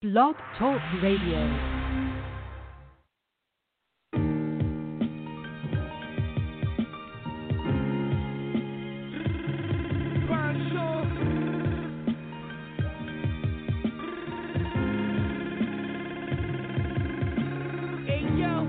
Blog Talk Radio. Hey yo,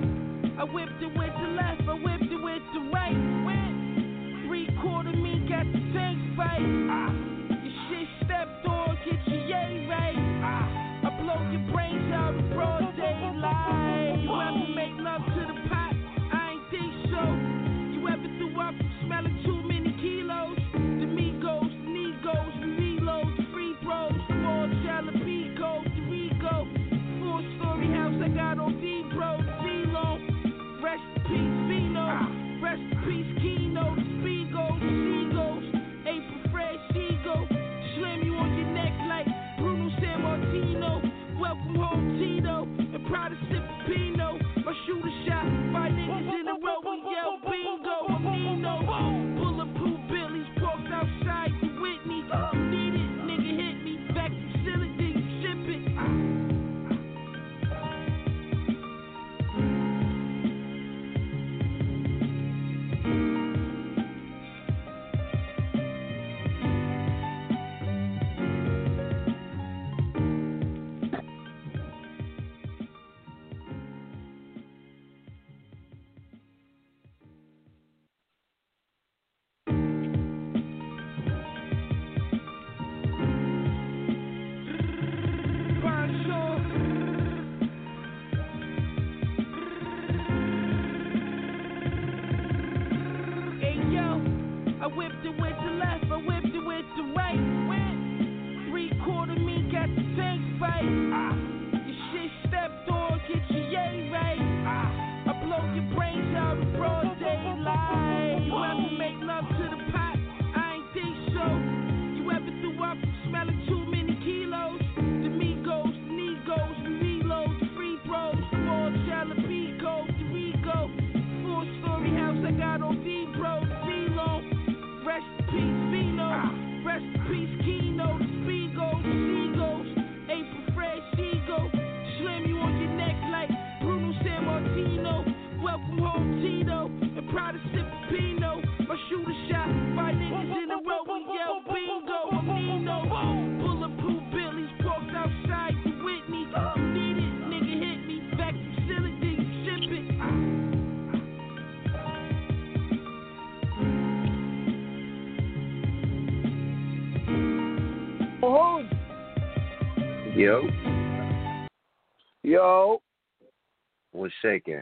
what's shaking?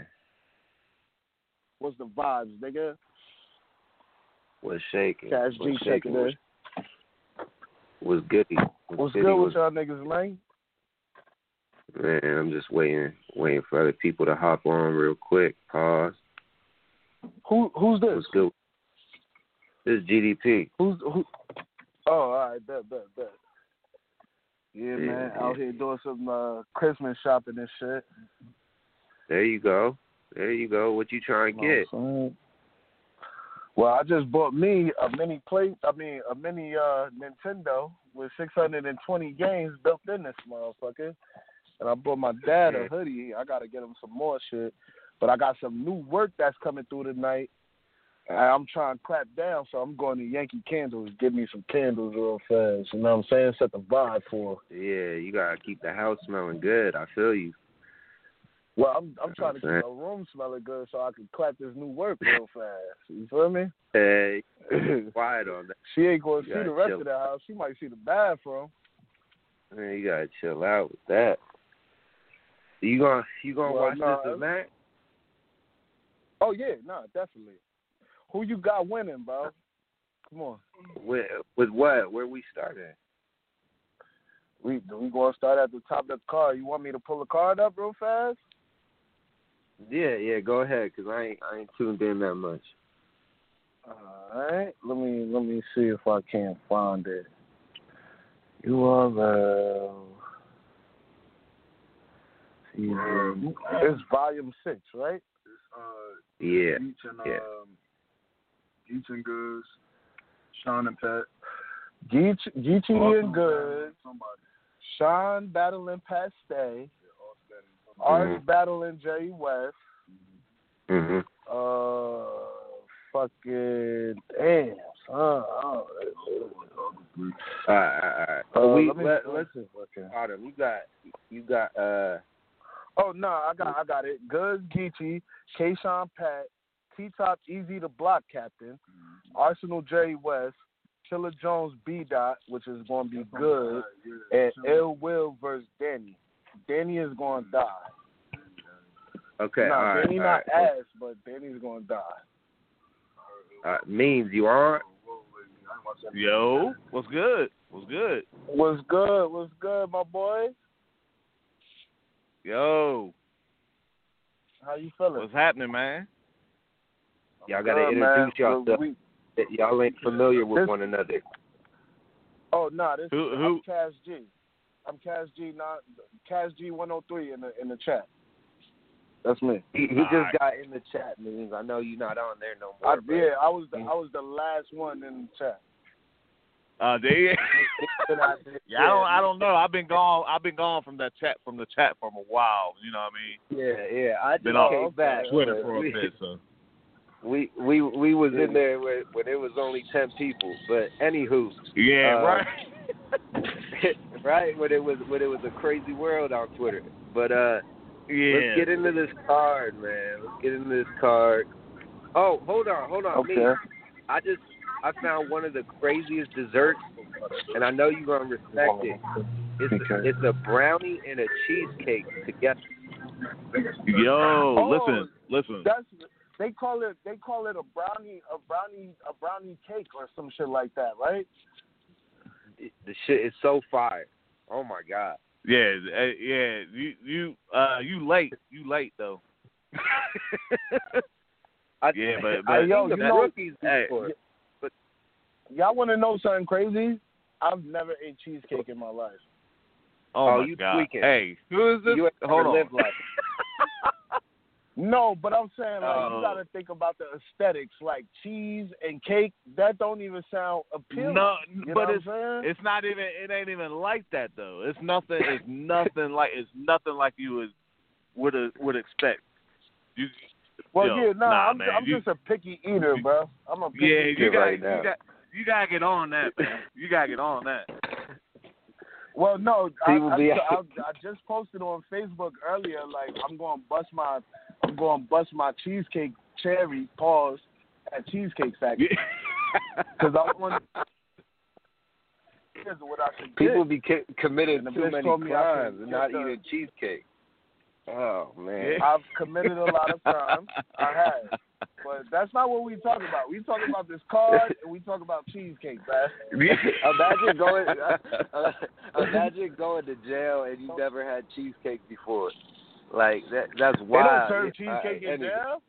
what's the vibes, nigga? What's shaking? Cash G what's checking in. What's, what's goody? What's goody? good with y'all niggas, man? Man, I'm just waiting, waiting for other people to hop on real quick. Pause. Who who's this? What's good? This is GDP. Who's who? Oh, all right, bet, bet, bet. Yeah, Yeah, man, yeah. out here doing some uh, Christmas shopping and shit. There you go. There you go. What you trying to get? what Well, I just bought me a mini plate. I mean, a mini uh, Nintendo with 620 games built in this motherfucker. And I bought my dad a hoodie. I gotta get him some more shit. But I got some new work that's coming through tonight. And I'm trying to clap down, so I'm going to Yankee Candles. Give me some candles real fast. You know what I'm saying? Set the vibe for. Yeah, you gotta keep the house smelling good. I feel you. Well, I'm I'm trying to keep my room smelling good so I can clap this new work real fast. You feel me? Hey, quiet on that. She ain't going to You see the rest chill. of the house. She might see the bathroom. Man, you gotta chill out with that. You gonna you gonna Well, watch nah, this event? Oh yeah, nah, definitely. Who you got winning, bro? Come on. With with what? Where we starting? We we gonna start at the top of the card. You want me to pull the card up real fast? Yeah, yeah. Go ahead, cause I ain't I ain't tuned in that much. All right. Let me let me see if I can find it. You URL. season. It's volume six, right? Uh, Yeah, Geechee and yeah. um, Geechee and Goods, Sean and Pet. Geechee Awesome and Good, Somebody. Sean battling Pat Stay, Art Mhm. battling Jerry West, Mhm. uh, fucking damn. Uh, All right, all right, uh, So we let me- let, let let's me see if Autumn, you got you got uh Oh no, I got I got it. Goods Geechee, Kayshawn Pat, T Top Easy to Block Captain, Arsenal Jerry West, Chilla Jones B Dot, which is gonna be good, and Ill Will versus Danny. Danny is gonna die. okay, nah, all right, Danny all not right. ass, but Danny's gonna die. Uh, means you are. Yo, what's good? What's good? What's good? What's good, my boy? Yo, How you feeling? what's happening, man? Y'all gotta Good, man. introduce yourself. We- Y'all ain't familiar with This- one another. Oh no, this Who- I'm who- Cash G. I'm Cash G not Cash G one oh three in the in the chat. That's me. He, he just Alright. got in the chat, means I know you're not on there no I, more. but yeah, I was the I was the last one in the chat. Uh, they, been out there- yeah, I don't, I don't know. I've been gone. I've been gone from that chat, from the chat for a while. You know what I mean? Yeah, yeah. I just Been off came back. Twitter for a we, bit, so. We we we was in there when, when it was only ten people. But anywho, Yeah, Uh, right. right when it was when it was a crazy world on Twitter. But uh, Yeah. let's get into this card, man. Let's get into this card. Oh, hold on, hold on. Me, Okay. I just I found one of the craziest desserts, and I know you're gonna respect it. It's Okay. it's a brownie and a cheesecake together. Yo, Oh, listen, listen. That's they call it they call it a brownie a brownie a brownie cake or some shit like that, right? It- the shit is so fire. Oh my god. Yeah, uh, yeah. You, you, uh, you late. You late though. I, Yeah, but- but- think yo, you know- rookies Hey. before. Y'all want to know something crazy? I've never ate cheesecake in my life. Oh, Oh, my you god. tweaking. Hey, who is this? You ain't never Hold on. lived like No, but I'm saying like Oh. you got to think about the aesthetics, like cheese and cake. That don't even sound appealing. no, you but know it's I'm it's not even. It ain't even like that though. It's nothing. It's nothing like. It's nothing like you would would would expect. You. well, yo, yeah, nah, nah, I'm, man, I'm you- just a picky eater, bro. I'm a picky Yeah, eater. you got right you now. got you gotta get on that, man. You gotta get on that. Well, no, I, I, I, I just posted on Facebook earlier. Like, I'm going to bust my, I'm going to bust my cheesecake cherry pause at Cheesecake Factory because I want. Here's what I should people get. be committed And too many told me I crimes and not eating cheesecake. Oh man. I've committed a lot of crimes. I have, but that's not what we talk about. We talk about this card and we talk about cheesecake, man. imagine going uh, uh, imagine going to jail and you never had cheesecake before. Like that that's They don't wild. serve Yeah, cheesecake uh, in jail.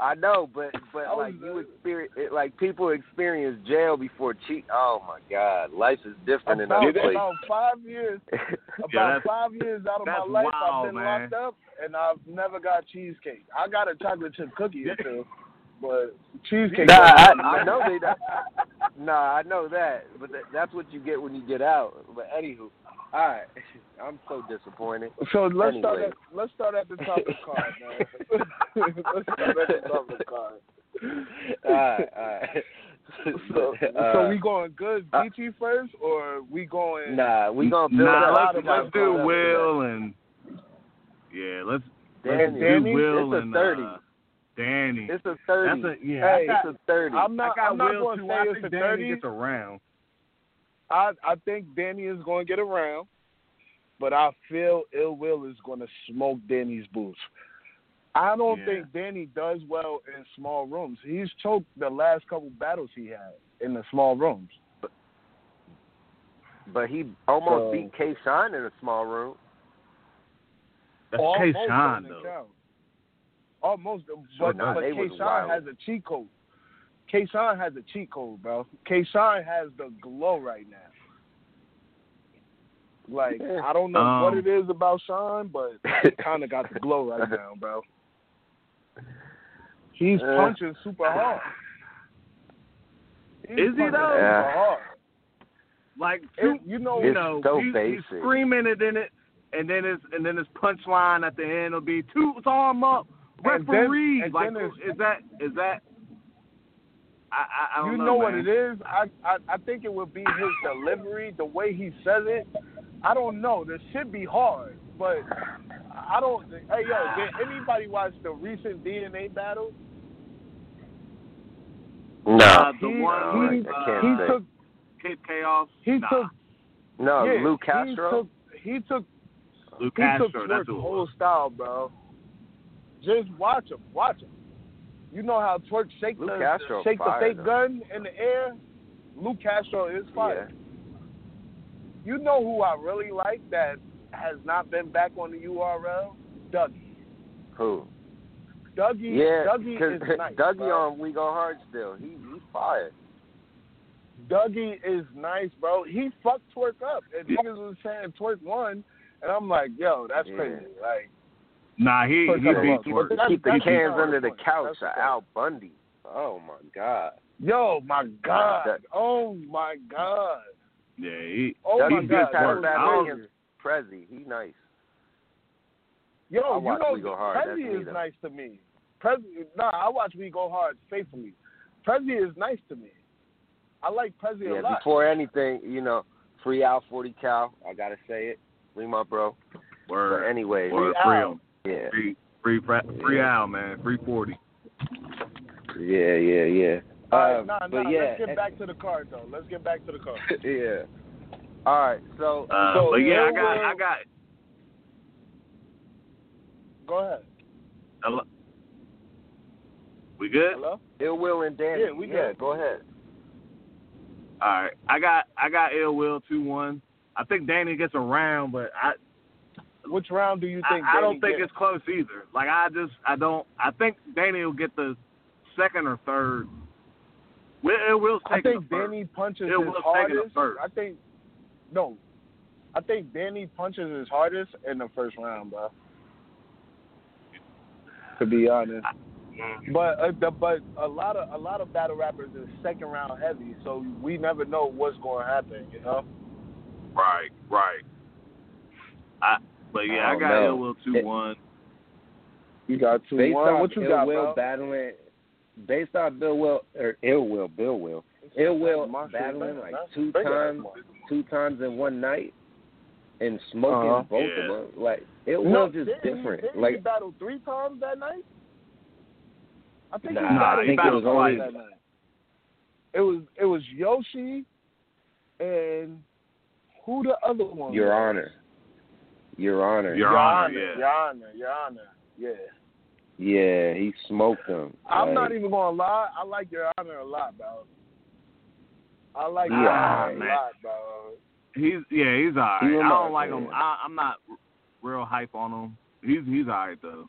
I know, but but I was, like you experience it, like people experience jail before cheat. Oh my God, life is different in About, other places. about five years About that's- five years out of my life, wild, I've been man. locked up, and I've never got cheesecake. I got a chocolate chip cookie or two, but cheesecake. Nah, I, I know they. Don't. Nah, I know that, but that, that's what you get when you get out. But anywho, all right, I'm so disappointed. So let's start. At, let's start at the top of the card, man. let's start at the top of the card. All right, all right. So, Uh, so we going good uh, first, or we going? Nah, we gonna build Nah, up. let's, let's do. Will and yeah, let's let's Danny, do Danny, Will it's a 30. uh, Danny. It's a thirty. That's a yeah. Hey, got, it's a thirty. I'm not. I got I'm not going to say it's a Danny thirty. gets around. I I think Danny is going to get around, but I feel Ill Will is going to smoke Danny's boots. I don't Yeah. think Danny does well in small rooms. He's choked the last couple battles he had in the small rooms. But he almost So- beat K. Shine in a small room. That's Almost Kayshawn doesn't though. count. Almost, Sure but not. but They K. was Shine has a cheat code. K. Shine has a cheat code, bro. K. Shine has the glow right now. Like I don't know Um, what it is about Sean, but he kind of got the glow right now, bro. He's Uh, punching super hard. He's Is he though? Super Yeah. hard. Like It- you know, you know, so he- he's screaming it in it, and then his and then his punchline at the end will be two arm up, And then- referee. and like, then is that is that? I I, I don't you know, know what man. it is. I, I I think it would be his delivery, the way he says it. I don't know. This should be hard, but I don't. Hey yo, did anybody watch the recent DNA battle? No, Uh, the He- one he- with, I uh, can't He say. took Kid Chaos. he nah, took no, yeah, Lou He Castro. took he took Luke he Castro. took That's Twork's who it whole was. style, bro. Just watch him, watch him. You know how Twerk shake Lou the Castro shake the fake though. gun in the air. Luke Castro is fire. You know who I really like that has not been back on the URL? Dougie. Who? Dougie, Yeah, Dougie because is nice. Dougie bro. on We Go Hard still. He he fired. Dougie is nice, bro. He fucked Twork up, and niggas was saying Twork won, and I'm like, yo, that's Yeah. crazy. Like, Nah, he he beat. Twork. That's- Keep the cans under the couch. That's the point. Al Bundy. Oh my God. yo, my God. That- Oh my God. Yeah, he. Oh Dougie my beat God. Tyler was I Batman was- crazy. against Prezi. He nice. Yo, I you know, We Go Hard. Prezi me, is though. nice to me. Prezi, nah, I watch We Go Hard faithfully. Prezi is nice to me. I like Prezi a Yeah. lot. Before anything, you know, free out Forty Cal. I gotta say it. Free my bro. But Word. anyway, Word. Free Free Al. him. yeah, Free free fra- free Al man. Free forty. yeah, yeah, yeah. All right, Um, nah, but nah, yeah, let's get back to the card, though. Let's get back to the card. yeah. All right, so Uh, So, but yeah, I got Will- I got Go ahead. Hello? We good? Hello? Ill Will and Danny. Yeah, we good. Go ahead. All right. I got I got ill will two one. I think Danny gets a round, but I Which round do you think? I, I don't think gets? it's close either. Like I just I don't I think Danny will get the second or third. Will Ill Will's I think the first. Danny punches Ill his Will's taking the hardest. I think no. I think Danny punches his hardest in the first round, bro. To be honest, but uh, the, but a lot of a lot of battle rappers is second round heavy, so we never know what's going to happen. You know. Right, right. I but yeah, I I, got know. Ill Will two It- one. You got two Based one. off What you Ill got, Will bro? battling, based off Bill Will or Ill Will, Bill Will, Ill Will My shit, battling like two times, two times in one night, and smoking Uh-huh. both Yeah. of them. Like Ill No, Will just didn't he- different. didn't he like battle three times that night. I think Nah, he I battled think it was times only- that night. It was it was Yoshi, and who the other one? Your was? Honor, Your Honor. Your Your Honor, Honor, yeah. Your Honor, Your Honor, yeah. Yeah, he smoked them. I'm Like, not even gonna lie. I like Your Honor a lot, bro. I like Your Nah, Honor ah, a lot, bro. He's yeah, he's all He. I don't like me, him. I, I'm not real hype on him. He's he's all right though.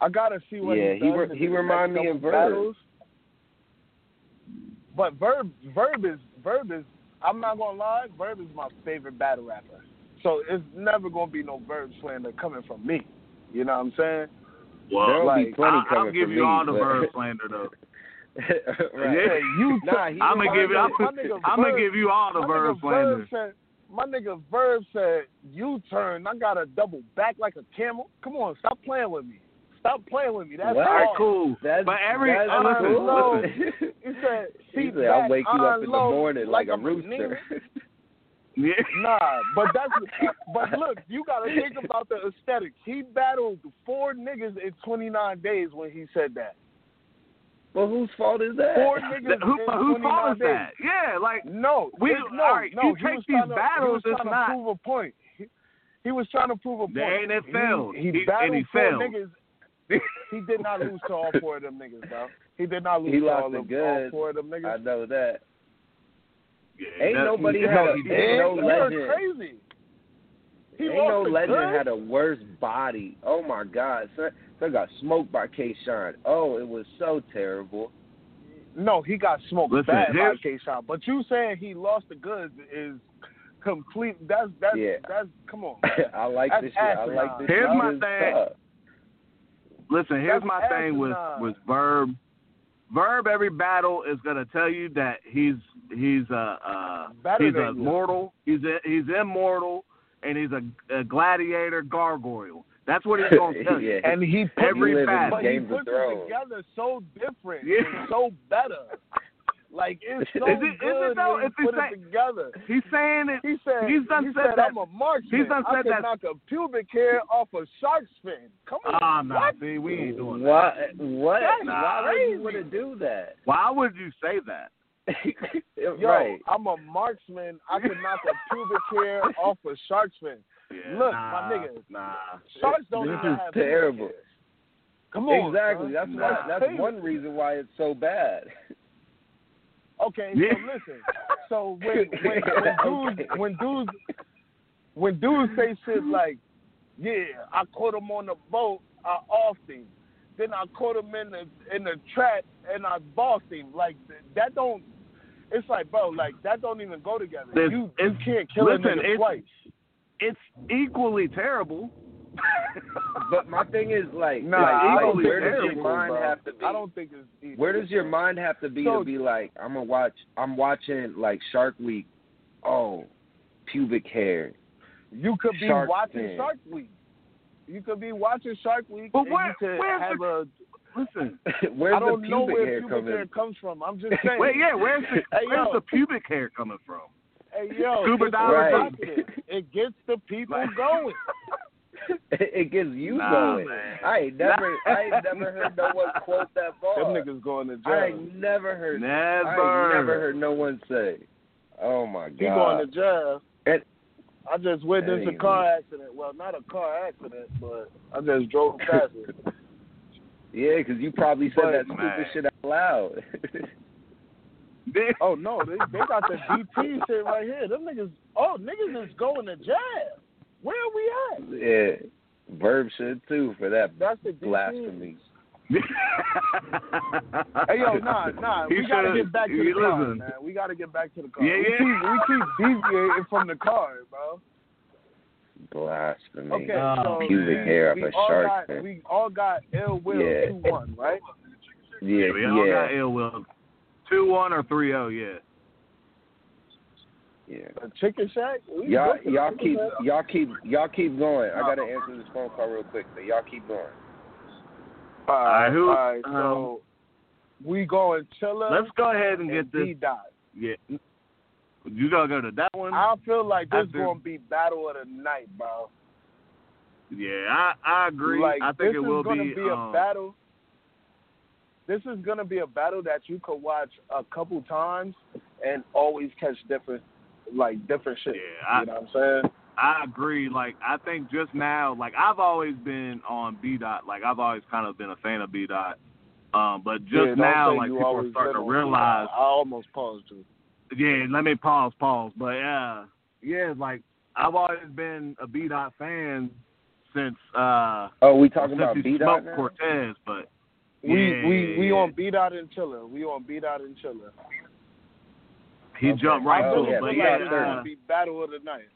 I gotta see what Yeah, he he does re- he the remind me of couple Verb. battles. But Verb, Verb is Verb is. I'm not gonna lie. Verb is my favorite battle rapper. So it's never gonna be no Verb slander coming from me. You know what I'm saying? Well, There'll like, be plenty I, coming I'll give from you me, all the but- bird slander though. right. Yeah, you. Nah, I'm gonna give you. I'm, I'm gonna give you all the my bird slander. Verb said, my nigga Verb said, "You turn. I got to double back like a camel. Come on, stop playing with me. Stop playing with me. That's What? All right, hard." cool. That's, But every that's uh, listen, cool. listen. He said, He said, I'll wake you up in the morning like a I'm rooster. Nigga." Yeah. Nah, but that's but look, you gotta think about the aesthetics. He battled four niggas in 29 days when he said that. well, whose fault is that? Four niggas Who, in whose 29 fault is days. that? Yeah, like No, We- it- no, all right, no. you take these to, battles, he was it's trying not- prove a point. He, he was trying to prove a point. And it He- failed. He, He- and battled he four failed. niggas. He did not lose to all four of them niggas, bro. He did not lose He to lost all, the of, all four of them niggas. I know that. Yeah, Ain't nobody no, had a- he ain't didn't. no you're legend. crazy. He Ain't lost no the legend goods? had a worse body. Oh my God, son, son got smoked by K. Shine. Oh, it was so terrible. No, he got smoked Listen, bad by here's- K Shot. But you saying he lost the goods is complete. That's that's Yeah. that's come on. I like That's this shit. I like this Here's my thing. tough. Listen, here's That's my thing with with Verb. Verb every battle is gonna tell you that he's he's a uh, he's than a you. mortal. He's a, he's immortal, and he's a, a gladiator gargoyle. That's what he's gonna tell you. yeah. And he put Every You battle. but he Games puts it together so different, Yeah. and so better. Like it's so Is it- is it good though? when If you he put say- it together. He's saying it. He said He's done he said said that- I'm a marksman. he's done I said can that- knock a pubic hair off a shark's fin. Come on, Ah, no, what? see, we ain't doing that. What? What? That's Why would you want to do that? Why would you say that? Yo, right. I'm a marksman. I can knock a pubic hair off a shark's fin. Yeah, Look, nah, my nigga. Nah. Sharks don't This even is have terrible. pubic hairs. Come on, exactly. son. That's why. That's one reason why it's so bad. Okay, Yeah. so listen. So when when, when dudes when dudes when dudes say shit like, "Yeah, I caught him on the boat, I offed him," then I caught him in the in the trap and I bossed him. Like that don't. It's like, bro, like that don't even go together. This- you you it's- can't kill listen, a nigga it's- twice. It's equally terrible. But my thing is like, Nah, like, I like, where think does your mind bro. have to be? I don't think it's. equal. Where does your mind have to be So- to be like, I'm gonna watch, I'm watching like Shark Week. Oh, pubic hair. You could be Shark watching Fin. Shark Week. You could be watching Shark Week, But and where- you could where's have the- a Listen. Where's I don't the know where hair pubic coming? hair comes from. I'm just saying. Wait, yeah, where's the Hey, where's yo. the pubic hair coming from? Hey yo, Scuba it's divers, Right. It gets the people Like- going. it gets you Nah, going. man. I ain't never, I ain't never heard no one quote that bar. Them niggas going to jail. I ain't never heard. Never. I ain't never heard no one say. Oh my god. he going to jail. And- I just witnessed a Hey, car accident. Well, not a car accident, but I just drove past it. Yeah, because you probably said But, that stupid man. shit out loud. Oh no, they they got the DT shit right here. Them niggas, oh niggas is going to jail. Where are we at? yeah, Verb should too for that That's the blasphemy. Hey yo, nah, nah. He we gotta get back to the car, listen. man. We gotta get back to the car. Yeah, we yeah. keep we keep deviating from the car, bro. Blasphemy. Okay, Oh, so Pubic we, hair of we a all shark got fin. we all got ill will Yeah. two one, right? Yeah, we all yeah, got ill will. Two one or three oh, yeah. Yeah. A chicken shack. We Y'all, y'all keep, shack. y'all keep, y'all keep going. I gotta answer this phone call real quick, but y'all keep going. All right, who- all right. um, So we going Chilla. Let's go ahead and get D this. dot. Yeah. You gotta go to that one. I feel like this is gonna be battle of the night, bro. Yeah, I I agree. Like I think it will is be. be, a um, battle. This is gonna be a battle that you could watch a couple times and always catch different, like different shit. Yeah, I- you know what I'm saying? I agree. Like I think just now, like I've always been on B dot. Like I've always kind of been a fan of B dot. Um, but just Yeah, now, like people are starting to realize. I almost paused you. Yeah, let me pause, pause. But yeah, yeah, like I've always been a B dot fan since uh Oh, we talking about B dot? Cortez. But We yeah, we we on B dot and Chilla. We on B dot and Chilla. He Okay. jumped right to it. But yeah, like dot it's thirty. gonna be battle of the night.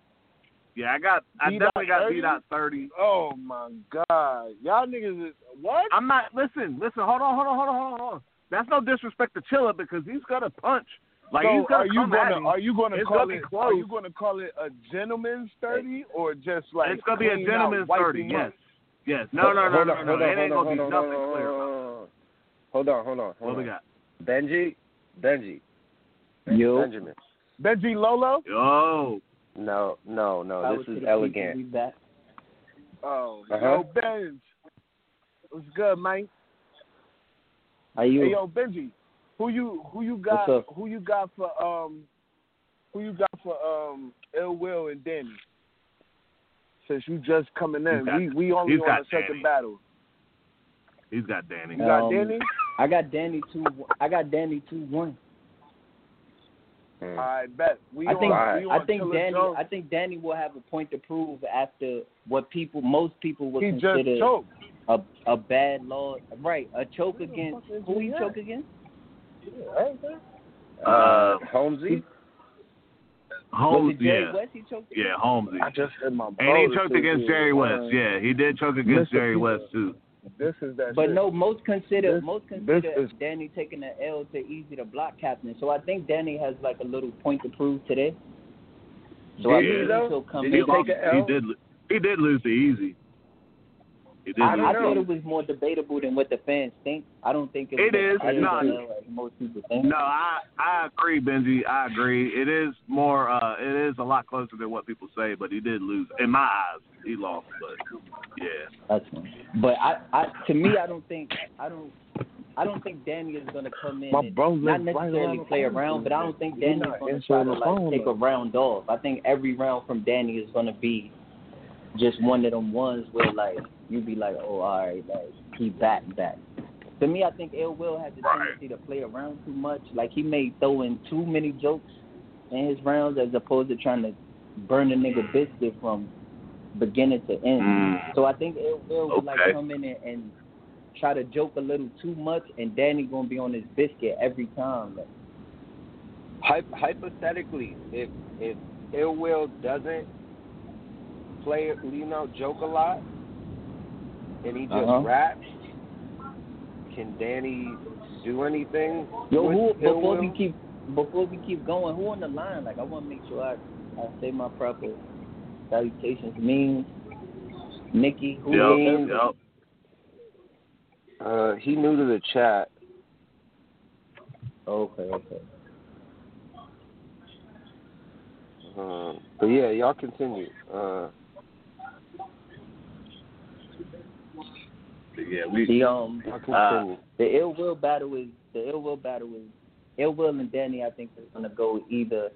yeah, I got I B dot definitely got 30? B dot thirty. Oh my god, y'all niggas is what? I'm not listen, listen, hold on, hold on, hold on, hold on, hold on. That's no disrespect to Chilla because he's gonna punch. Like so he's gonna are you come at gonna him. are you gonna It's call gonna it close. are you gonna call it a gentleman's thirty or just like it's gonna be a gentleman's thirty, him yes. up? Yes. No, no, no, hold no, on, no, hold no. on, It ain't gonna be on, nothing hold clear. hold on. Hold on, hold on, What we got? Benji, Benji, Yo. Benjamin. Benji Lolo? Yo. No, no, no. Power This is elegant. people, we back. Oh, Uh-huh. yo, Benj. What's good, man? How you? Hey, yo, Benji. Who you who you got What's up? who you got for um who you got for um Ill Will and Danny? Since you just coming in, got- we we only he's on got the second battle. He's got Danny. You got Um, Danny? I got Danny two. I got Danny two one. Hmm. I bet. We I on, think Alright. we I think Danny Joe. I think Danny will have a point to prove after what people most people would he just consider choked. a a bad loss. Right, a choke Who against who he he at? choke against? Uh, Holmesy. Holmes, was it Jerry yeah. West he Yeah, Holmesy. I just hit my And he choked against. Jerry West. Yeah, he did choke against Mr. Jerry West too. This is that. But shit. no, most consider This- most consider is- Danny taking the L to easy to block captain. So I think Danny has like a little point to prove today. So I Did he, think he'll come Did He, in. he take a he did. He did lose the easy. He did I, lose I thought it was more debatable than what the fans think. I don't think it, was It is. as clear No. as L most people think. No, I I agree, Benji. I agree. It is more. uh It is a lot closer than what people say, but he did lose. In my eyes, he lost. But yeah, That's fine. But I, I, to me, I don't think, I don't, I don't think Danny is gonna come in My and not lives right necessarily play corner around, but I don't think He Danny's gonna answering try to like take a round off. I think every round from Danny is gonna be just one of them ones where like you'd be like, oh, all right, like he back back. To me, I think Ill Will has a Right. tendency to play around too much. Like he may throw in too many jokes in his rounds as opposed to trying to burn a nigga biscuit from beginning to end. Mm. So I think Ill Will would like come in and, and try to joke a little too much, and Danny gonna be on his biscuit every time. Like, Hy- hypothetically, if if Ill Will doesn't play, you know, joke a lot, and he just Uh-huh. raps, can Danny do anything? Yo, who before we keep before we keep going, who on the line? Like I want to make sure I I say my proper salutations. Mean Nikki, who Yep, else? yep. Uh, he new to the chat. Okay, okay. Um, but yeah, y'all continue. Uh, Yeah, we. The um y'all the ill will battle is the ill will battle is ill will and Danny. I think is gonna go either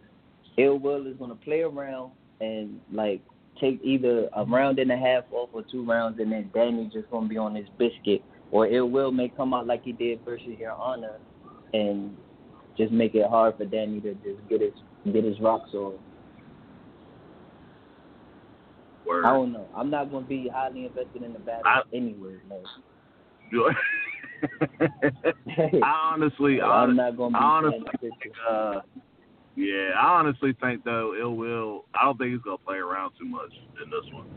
ill will is gonna play around and like take either a round and a half off or two rounds, and then Danny just gonna be on his biscuit, or ill will may come out like he did versus Your Honor, and just make it hard for Danny to just get his get his rocks off. Word. I don't know. I'm not gonna be highly invested in the battle I- anyway. Like, I honestly, I'm not gonna be I honestly think, uh, yeah, I honestly think though, Ill Will. I don't think he's gonna play around too much in this one.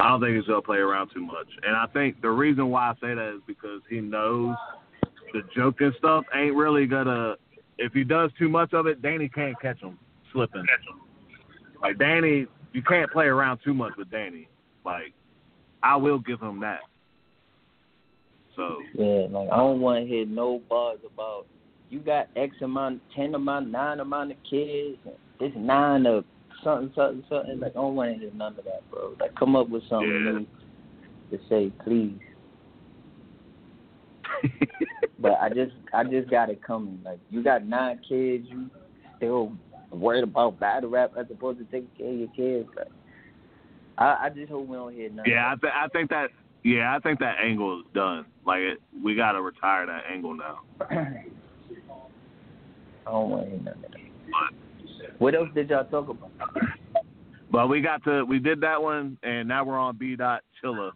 I don't think he's gonna play around too much, and I think the reason why I say that is because he knows the joking stuff ain't really gonna. If he does too much of it, Danny can't catch him slipping. Like Danny, you can't play around too much with Danny. Like I will give him that. So Yeah, like I don't want to hear no bars about you got X amount, ten amount, nine amount of kids. and This nine of something, something, something. Like I don't want to hear none of that, bro. Like come up with something Yeah. new to say, please. But I just, I just got it coming. Like you got nine kids, you still worried about battle rap as opposed to taking care of your kids. Like, I, I just hope we don't hear nothing. Yeah, I, th- I think that. Yeah, I think that angle is done. Like it, we got to retire that angle now. I don't want to hear nothing. of. What else did y'all talk about? But we got to we did that one, and now we're on B dot Chilla.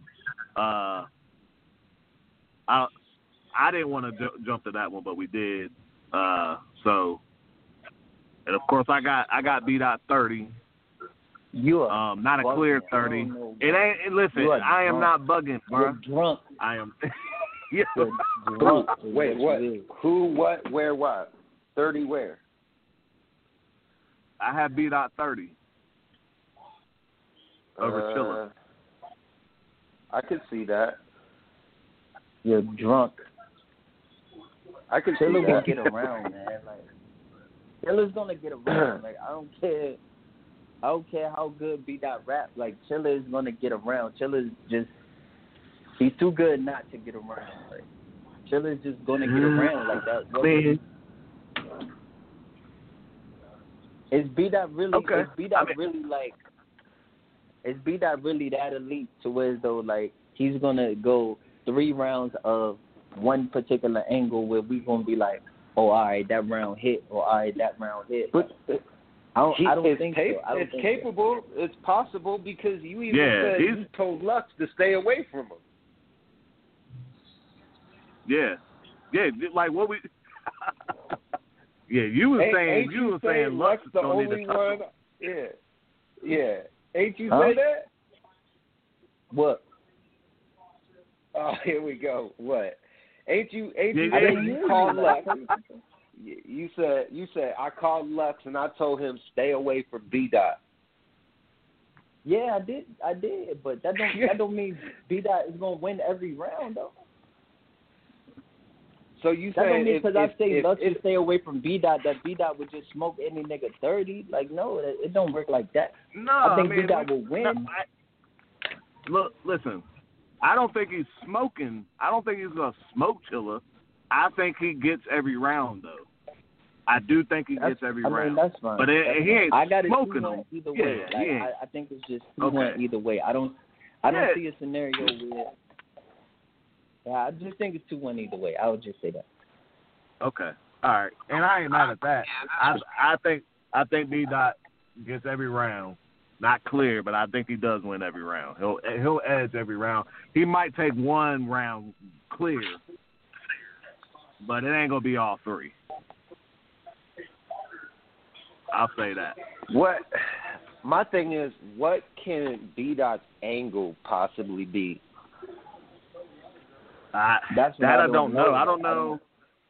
Uh, I I didn't want to ju- jump to that one, but we did. Uh, so, and of course I got I got B dot thirty. You are Um, not a clear thirty. know, It ain't. It, listen, I am drunk. not bugging, You're bro. drunk. I am. yeah. You're drunk. Wait, you what? is. Who, what, where, what? Thirty where? I have B dot thirty. Over Chilla. Uh, I could see that. You're drunk. I could see Chilla will that. get around, man. Like Chilla's gonna get around. Like I don't care. I don't care how good B dot rap. Like Chilla is gonna get around. Chilla's just he's too good not to get around. Like Chilla's just gonna get Mm. around like that. Mean, Is B dot really? Okay. Is B dot I mean- really like? Is B dot really that elite to where though like he's gonna go three rounds of one particular angle where we gonna be like, oh, all right, that round hit, or all right, that round hit. But I don't, he, I don't think cap- so. I don't it's think capable. It's possible because you even Yeah, said he's- you told Lux to stay away from him. yeah, yeah. Like what we. yeah, you were Ain't- saying ain't you was saying saying Lux Lux the only one? Yeah, yeah. Ain't you Huh? say that? What? Oh, here we go. What? Ain't you? Ain't you? Yeah, I think you called Lux. You you said you said I called Lux and I told him stay away from B dot. Yeah, I did. I did, but that don't that don't mean B dot is gonna win every round though. So you That don't saying mean because I if, say if, let's if, just stay away from B dot that B dot would just smoke any nigga thirty. Like no, it, it don't work like that. No, I think B dot will win. no, I- look, listen. I don't think he's smoking. I don't think he's gonna smoke Chilla. I think he gets every round though. I do think he That's- gets every I mean round. that's fine. But it- That's he ain't I got it smoking two them. either way. he Like, ain't. I, I think it's just two one Okay. either way. I don't I don't Yeah. see a scenario where. Yeah, I just think it's two one either way. I would just say that. Okay. All right. And I ain't mad at that. I I think I think B dot gets every round. Not clear, but I think he does win every round. He'll he'll edge every round. He might take one round clear, but it ain't gonna be all three. I'll say that. what? My thing is, what can B dot's angle possibly be? I, That's that I I don't know. know. I don't know.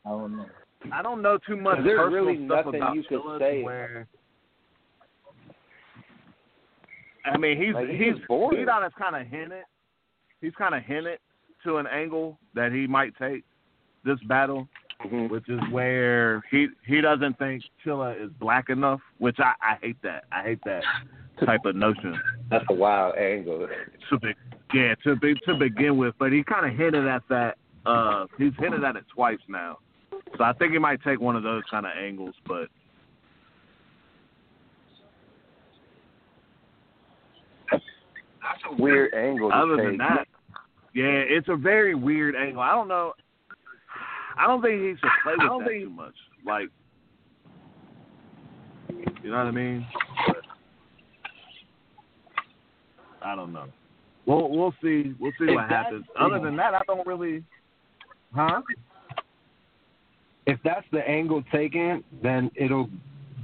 I don't know. I don't know too much There's really stuff nothing about you could say. Where, I mean, he's Like, he he's was born. B dot has kind of hinted. He's kind of hinted to an angle that he might take this battle, Mhm. which is where he he doesn't think Chilla is black enough, which I I hate that. I hate that type of notion That's a wild angle. to be yeah to be to begin with. But he kind of hinted at that. Uh, he's hinted at it twice now, so I think he might take one of those kind of angles. But That's a weird angle to other take. than that, yeah, it's a very weird angle. I don't know. I don't think he should play with that too much. Like, you know what I mean? But, I don't know. We'll we'll see. We'll see what If that's happens. Other than that, I don't really. Huh? If that's the angle taken, then it'll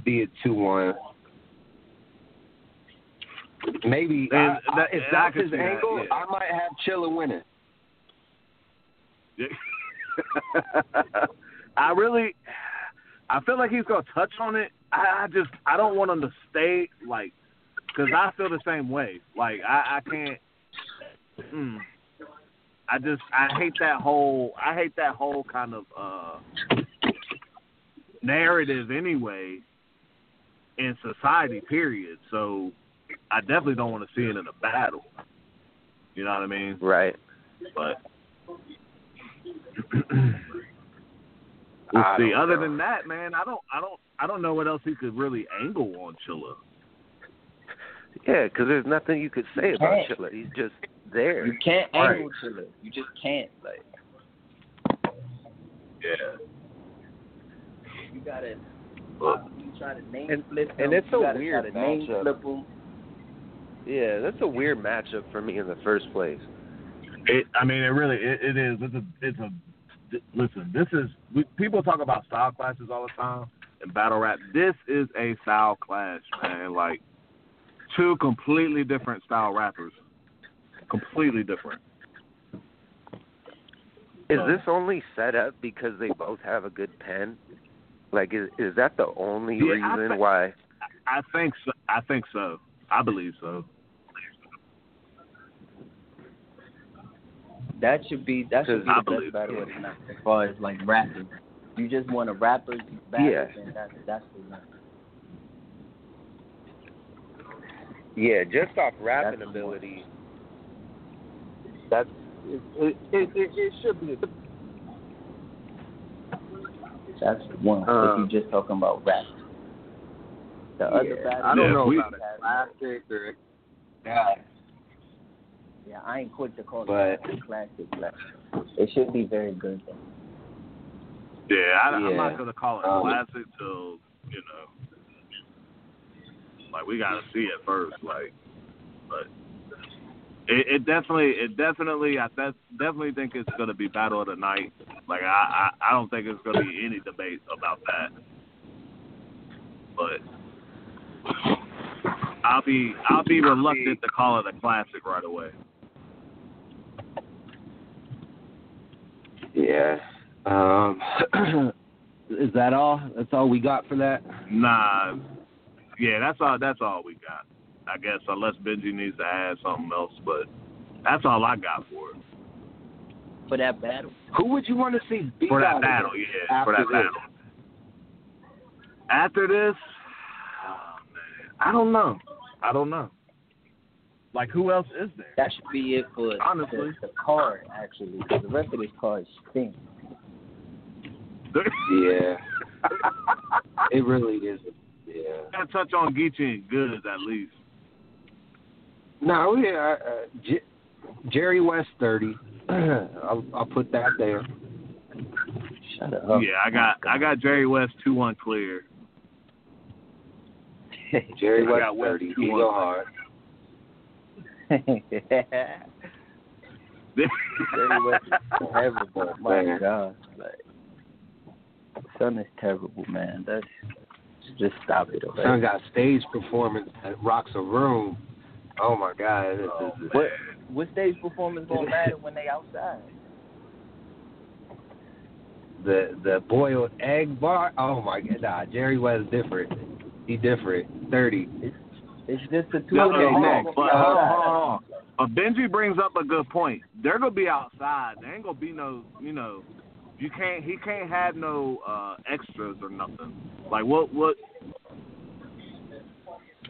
be a two one. Maybe And I- that- if that's his see that, angle, yeah. I might have Chilla winning. I really, I feel like he's gonna touch on it. I, I just, I don't want him to stay like, because I feel the same way. Like I, I can't. Mm, I just, I hate that whole, I hate that whole kind of uh narrative anyway in society. Period. So I definitely don't want to see it in a battle. You know what I mean? Right. but we'll see. Other know. than that, man, I don't, I don't, I don't know what else he could really angle on Chilla. Yeah, because there's nothing you could say about Can't. Chilla. He's just there. You can't Right. angle to it. You just can't. Like Yeah, you gotta. but You try to name And- flip and him, it's you gotta weird try to name flip him. Yeah, that's a weird matchup for me in the first place. it, I mean, it really, it, it is. It's a, it's a. Listen, this is. We, people talk about style clashes all the time in battle rap. This is a style clash, man. Like two completely different style rappers, completely different. Is this only set up because they both have a good pen? Like, is is that the only Yeah, I reason why? I think so. I think so. I believe so. That should be that should be I the believe best battle so. of the night as far as like rappers. You just want a rapper's battle, Yeah. and that's that's the one. Yeah, just off rapping That's ability. That's it. It, it, it, it should be. That's one. Uh, if you're just talking about rap. The other battle, I don't know we- about a classic or. Yeah. Yeah, I ain't quick to call But- it a classic. Like, it should be very good. Though. Yeah, I, I'm not gonna call it Um, classic till you know, like we gotta see it first, like, but it, it definitely, it definitely, I def- definitely think it's gonna be battle of the night. Like I, I, I don't think it's gonna be any debate about that. But I'll be, I'll be reluctant to call it a classic right away. Yeah. Um, is that all? That's all we got for that? Nah, yeah, that's all. That's all we got. I guess unless Benji needs to add something else, but that's all I got for it. For that battle. Who would you want to see beat For out that battle, against yeah. For after that this? battle. After this, oh, man, I don't know. I don't know. Like who else is there? That should be it for Honestly. the, the card, actually. 'cause the rest of this card stinks. Yeah. It really is. Yeah. Gotta touch on Geechee and Goodz at least. No, yeah. Uh, J- Jerry West thirty. I'll, I'll put that there. Shut up. yeah, I got I got Jerry West two one clear. Jerry West West thirty. two He one. go hard. Jerry West is terrible. My Man. God. Like, son is terrible, man. That's just stop it. Okay? Son got stage performance that rocks a room. Oh my God! Is, oh, What what stage performance gonna matter when they outside? the the boiled egg bar. Oh my God! Nah, Jerry West different. He different. Thirty. It's just the two No, of them. no, all no, gonna but on, hold on. Uh, Benji brings up a good point. They're gonna be outside. There ain't gonna be no, you know, you can't. He can't have no uh extras or nothing. Like what? What?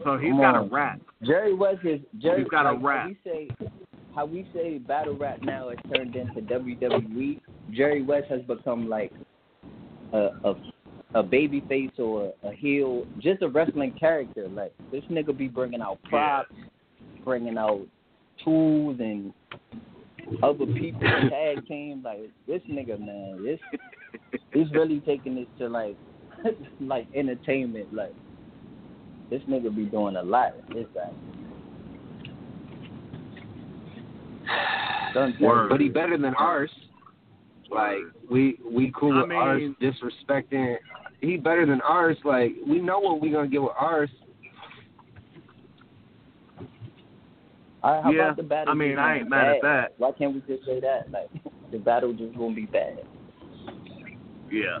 So he's got a rap. Jerry West is Jerry. He's got a rap. How we say, how we say battle rap now has turned into WWE. Jerry West has become like a a, a baby face or a heel, just a wrestling character. Like this nigga be bringing out props, bringing out tools and other people tag team. Like this nigga, man, this he's really taking this to like like entertainment. Like this nigga be doing a lot. This guy. Word. But he better than ours. Like we we cool I with ours disrespecting. He better than ours. Like we know what we're gonna get with ours. All right, how Yeah, about the battle? I mean, I ain't mad at that. Why can't we just say that? Like the battle just gonna be bad. Yeah.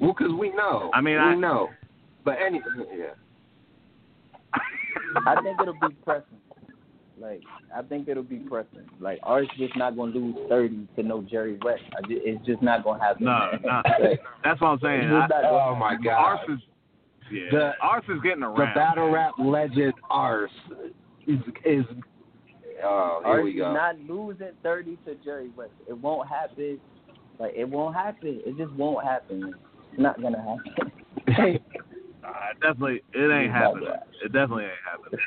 Well, cause we know. I mean, we I- know. But any yeah. I think it'll be pressing. Like I think it'll be pressing. Like ours just not gonna lose thirty to no Jerry West. I ju- it's just not gonna happen. No, man. no. Like, That's what I'm saying. I, not gonna Oh my. God. ours is. Yeah. The- ours is getting around. The around. battle rap legend ours is is. Oh, here Ours we is go. not losing thirty to Jerry West. It won't happen. Like it won't happen. It just won't happen. It's not gonna happen. Uh, definitely, it ain't happening. It definitely ain't happening.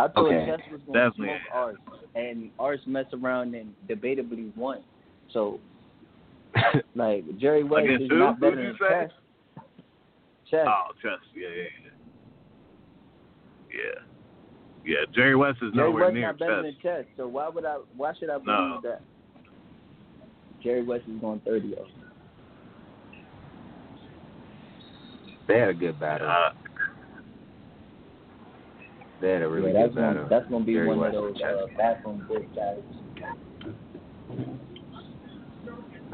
I thought Okay. Chess was going to Definitely. smoke ours, and ours messed around and debatably won. So, like Jerry West Against is who? not better than you say? Chess. Chess. Oh, chess. Yeah, yeah, yeah. Yeah. Yeah, Jerry West is Jerry nowhere West near not better chess. than Chess. So why would I? Why should I believe No. that? Jerry West is going thirty. Though. They had a good battle. Uh, They had a really yeah, that's that's gonna be Jerry one West of those uh, bathroom break guys.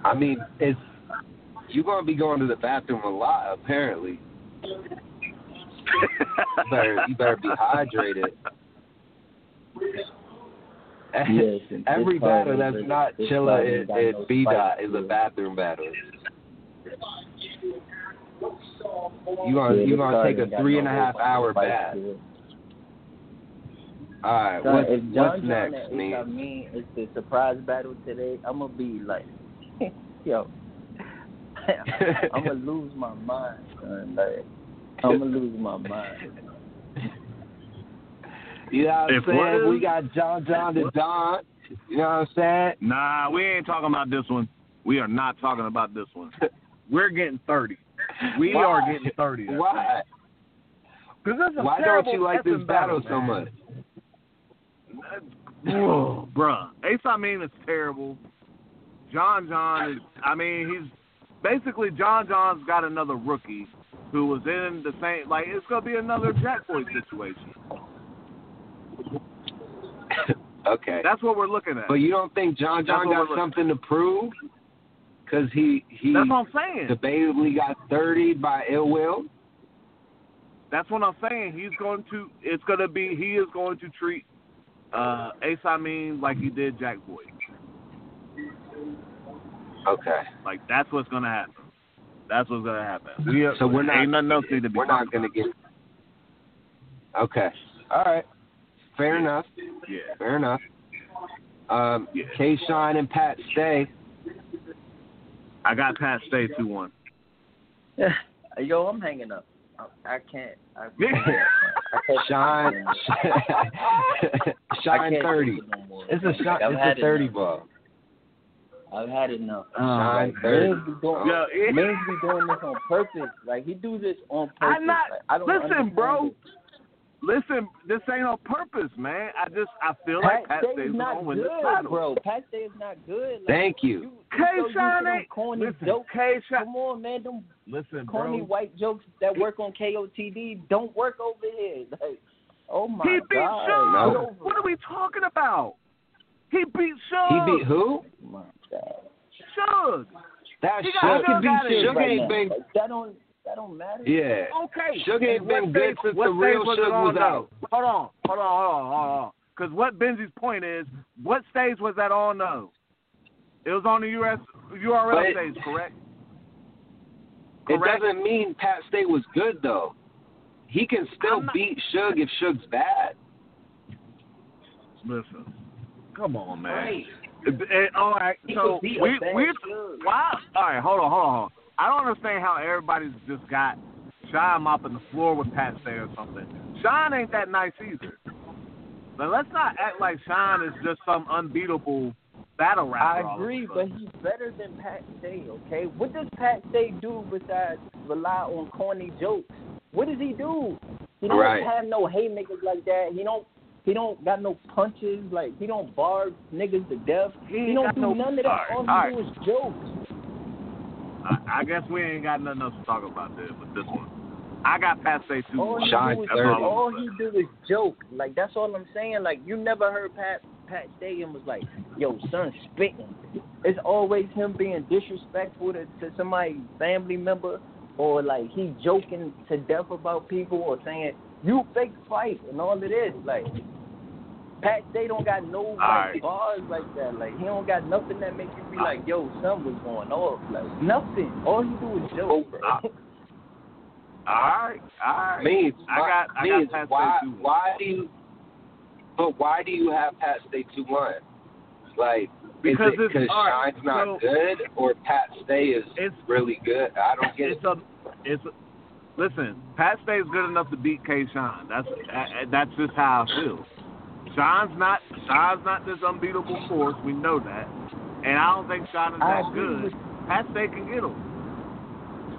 I mean, it's you're gonna be going to the bathroom a lot, apparently. You better you better be hydrated. Yes, Every battle that's not Chilla and, and B dot is a bathroom battle. You gonna Yeah, you gonna take a three and a half hour bath. All right, Son, what's if John what's John next, and Ace man? Amin is the surprise battle today, I'm gonna be like, yo, I'm gonna lose my mind, son. Like, I'm gonna lose my mind. You know what I'm If saying? what? We got John John the Don. You know what I'm saying? nah, we ain't talking about this one. We are not talking about this one. We're getting 30. We Why? are getting 30. Why? Because that's a Why don't you like this effing battle so much? Whoa, bruh. Ace Amin is terrible. John John is I mean, he's basically John John's got another rookie who was in the same like it's gonna be another Jack Boy situation. Okay. That's what we're looking at. But you don't think John John got something to prove? Because he he That's what I'm saying. debatably got 30 by Ill Will. That's what I'm saying. He's going to. It's going to be. He is going to treat uh, Ace Amin like he did Jack Boy. Okay. Like that's what's going to happen. That's what's going to happen. We, So we're not- ain't nothing else need to be. We're not going to get. Okay. All right. Fair enough. Yeah. Fair enough. Um, Yeah. K. Shine and Pat Stay. I got Pat Stay two one. Yeah. Yo, I'm hanging up. I, I can't. I, Yeah. I can't Shine. I Shine can't 30. it no. It's a shot. I've It's had a 30 enough. ball. I've had enough. Oh, shine Like, 30. Mans be doing, Yo, it- oh. Mans be doing this on purpose. Like he do this on purpose. I'm not. Like, I don't listen, understand bro. it. Listen, this ain't on purpose, man. I just I feel Pat like Pat Stay Stay's is not good, this title. bro. Pat Stay is not good. Like, Thank you. You, K. you so used to Shine ain't- corny listen, jokes. K. Shine. Come on, man. Them Listen, corny bro. white jokes that work on KOTD don't work over here. Like, oh my He beat god. Suge. No. What are we talking about? He beat He beat who? Oh my god. Suge. That He Suge. got- I can beat got it. Suge Suge right ain't now. been. Like, that don't that don't matter. Yeah. Okay. Suge ain't been good since the real stage was it was out. Hold on, hold on, hold on, hold on. Because what Benji's point is, what stage was that on though? It was on the US URL But- stage, correct? It Correct. doesn't mean Pat Stay was good though. He can still not- beat Suge if Suge's bad. Listen, come on, man. Right. All right, so could beat a we we Suge. why? All right, hold on, hold on, hold on. I don't understand how everybody's just got Shine mopping the floor with Pat Stay or something. Shine ain't that nice either. But let's not act like Shine is just some unbeatable battle I rapper. all of a agree, but he's better than Pat Stay, okay? What does Pat Stay do besides rely on corny jokes? What does he do? He don't Right. have no haymakers like that. He don't he don't got no punches, like he don't bar niggas to death. He He, don't do no- none of that. Alright, All he alright. do is jokes. I, I guess we ain't got nothing else to talk about there but this one. I got Pat Stay two. All he Shine do is all all he do is joke. Like that's all I'm saying. Like you never heard Pat Pat Stadium was like, "Yo, son, spitting." It's always him being disrespectful to, to somebody's family member, or like he joking to death about people, or saying you fake fight and all it is. Like Pat Stay don't got no like Alright. bars like that. Like he don't got nothing that make you be like, "Yo, son was going off." Like nothing. All he do is joke. Bro. Uh, All right, all right. Means, I got, I means got Pat why, Stay two. why do you? But why do you have Pat Stay two one? Like, Because is it it's- because all right, Shine's not so- good, or Pat Stay is It's really good? I don't get it's it. a it's a, listen. Pat Stay is good enough to beat K. Shine. That's that's just how I feel. Shine's not Shine's not this unbeatable force. We know that, and I don't think Shine is I that good. Stay can get him.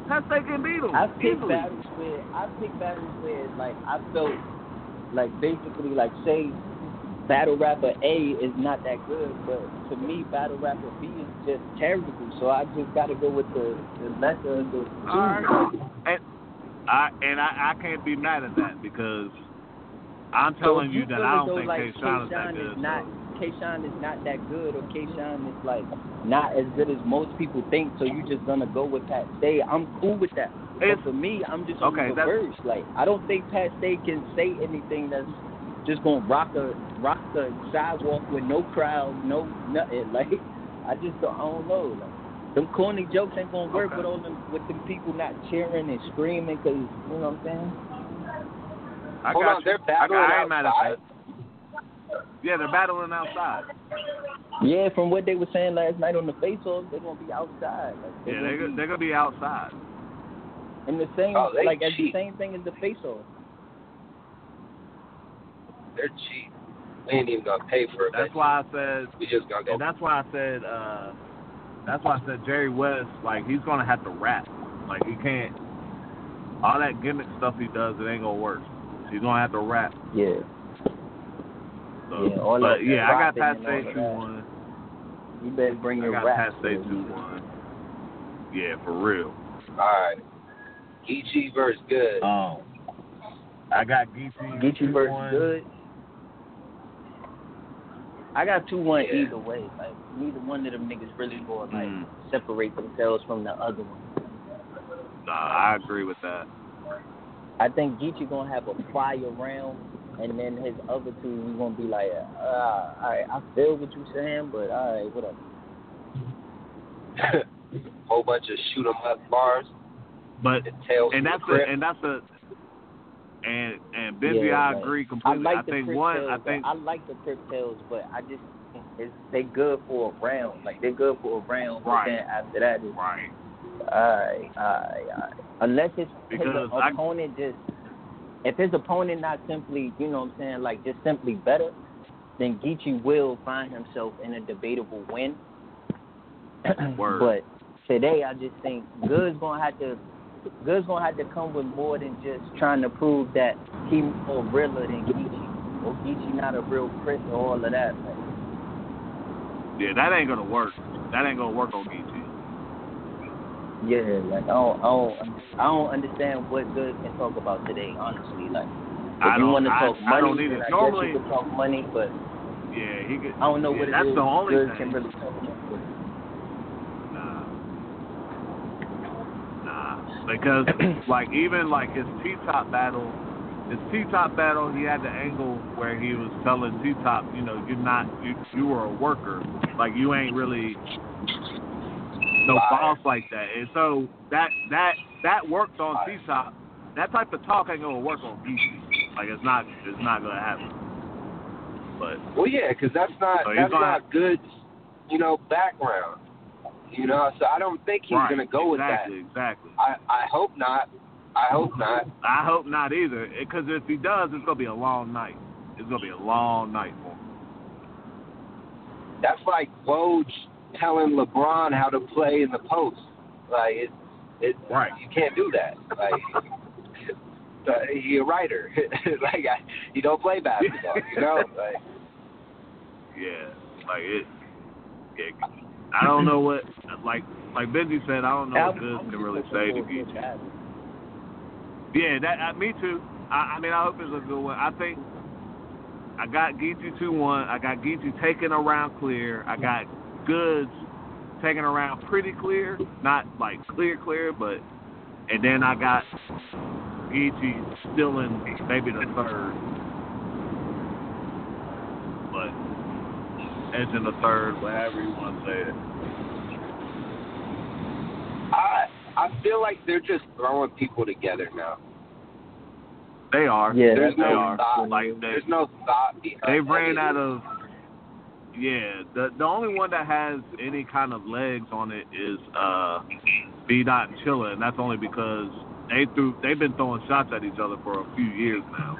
Stay can beat him I've picked easily. battles where I've picked battles where like I felt like basically like say battle rapper A is not that good, but to me battle rapper B is just terrible. So I just got to go with the the lesser of the two. All right. And I and I, I can't be mad at that because I'm telling if you you that I don't think like, K. Shine is that good. is not so. K-Shine is not that good, or K-Shine is like not as good as most people think. So you're just gonna go with Pat Stay. I'm cool with that. It's- but for me, I'm just okay, on the reverse. Like I don't think Pat Stay can say anything that's just gonna rock a rock the sidewalk with no crowd, no nothing. Like I just don't, I don't know. Like them corny jokes ain't gonna work Okay. with all them with them people not cheering and screaming because you know what I'm saying. I Hold got on, you. they're I, battling I ain't mad outside? Yeah, they're battling outside. Yeah, from what they were saying last night on the face off, they're gonna be outside. Like, they're Yeah, gonna they're be they're gonna be outside. And the same Oh, they like as the same thing as the face off. They're cheap. We ain't even gonna pay for it. That's why I said we just gonna go. And that's why I said, uh, that's why I said Jerry West, like he's gonna have to rap. Like he can't. All that gimmick stuff he does, it ain't gonna work. He's gonna have to rap. Yeah. So, Yeah, all but that yeah, I got rapping Pat and Stay all of two that. one. You better bring I your got rap. Pat Stay to it. two one. Yeah, for real. All right. Geechee versus Good. Um, I got Geechee. Get you versus 2-1. good. I got two one Yeah. either way. Like neither one of them niggas really going like Mm. separate themselves from the other one. Nah, I agree with that. I think Geechee gonna have a fire round, and then his other two we gonna be like, uh, all right, I feel what you saying, but all right, whatever. Whole bunch of shoot 'em up bars But and tails and that's a and that's a and and Benji, Yeah, I like, agree I completely. like I think one, Tales, I think I like the Crip Tales, but I just it's, they good for a round. Like they're good for a round, but Right. then after that, it's right. Alright, alright, alright. Unless his, I- opponent just if his opponent not simply, you know what I'm saying, like just simply better, then Geechee will find himself in a debatable win. Word. But today, I just think Good's gonna have to Good's gonna have to come with more than just trying to prove that he more realer than Geechee or Geechee not a real Chris or all of that. Yeah, that ain't gonna work. That ain't gonna work on Geechee. Yeah, like I don't, I don't, I don't understand what Good can talk about today. Honestly, like if I you don't- want to I- talk I don't money, either. then I Normally- guess you could talk money, but Yeah, he could. I don't know yeah, what it that's is the only Good thing. can really talk about. Nah. Nah. Because like even like his T top battle his T top battle he had the angle where he was telling T top, you know, you're not you you were a worker. Like you ain't really no boss like that. And so that that that worked on T top. That type of talk ain't gonna work on BC. Like it's not it's not gonna happen. But Well, yeah, because that's not So that's not good, you know, background. You know, so I don't think he's right, gonna go with that. exactly, exactly. I I hope not. I hope not. I hope not either, because if he does, it's gonna be a long night. It's gonna be a long night for him. That's like Woj telling LeBron how to play in the post. Like it, it. Right. You can't do that. Like. he a writer. like I, he don't play basketball. You know. Like, Yeah, like it. Yeah, I don't know what, like like Benji said, I don't know what good can really say to Geechee. Yeah, that uh, me too. I, I mean, I hope it's a good one. I think I got Geechee two one. I got Geechee taking around clear. I got Goodz taking around pretty clear, not like clear clear, but and then I got Geechee still in maybe the third, but edge in the third, whatever you want to say it. I I feel like they're just throwing people together now. They are. Yeah, There's they are. thought. Like they, There's no thought. They any ran out of. Yeah, the the only one that has any kind of legs on it is uh, B Dot and Chilla, and that's only because they threw they've been throwing shots at each other for a few years now.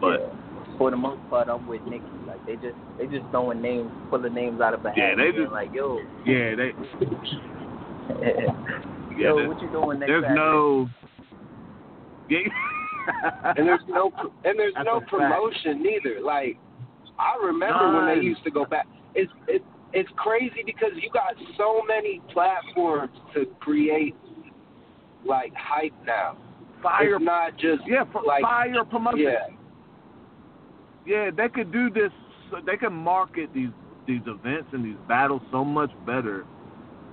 But Yeah. for the most part, I'm with Nikki. Like they just they just throwing names, pulling names out of a hat. Yeah, they just- like, yo, yeah, they yeah, yo, there- what you doing next? there's Saturday? no. Yeah. and there's no and there's That's no a fact. promotion neither. Like I remember when they used to go back. It's it, it's crazy because you got so many platforms to create like hype now. fire. It's not just Yeah, for, like fire promotion. yeah. Yeah, they could do this. They can market these these events and these battles so much better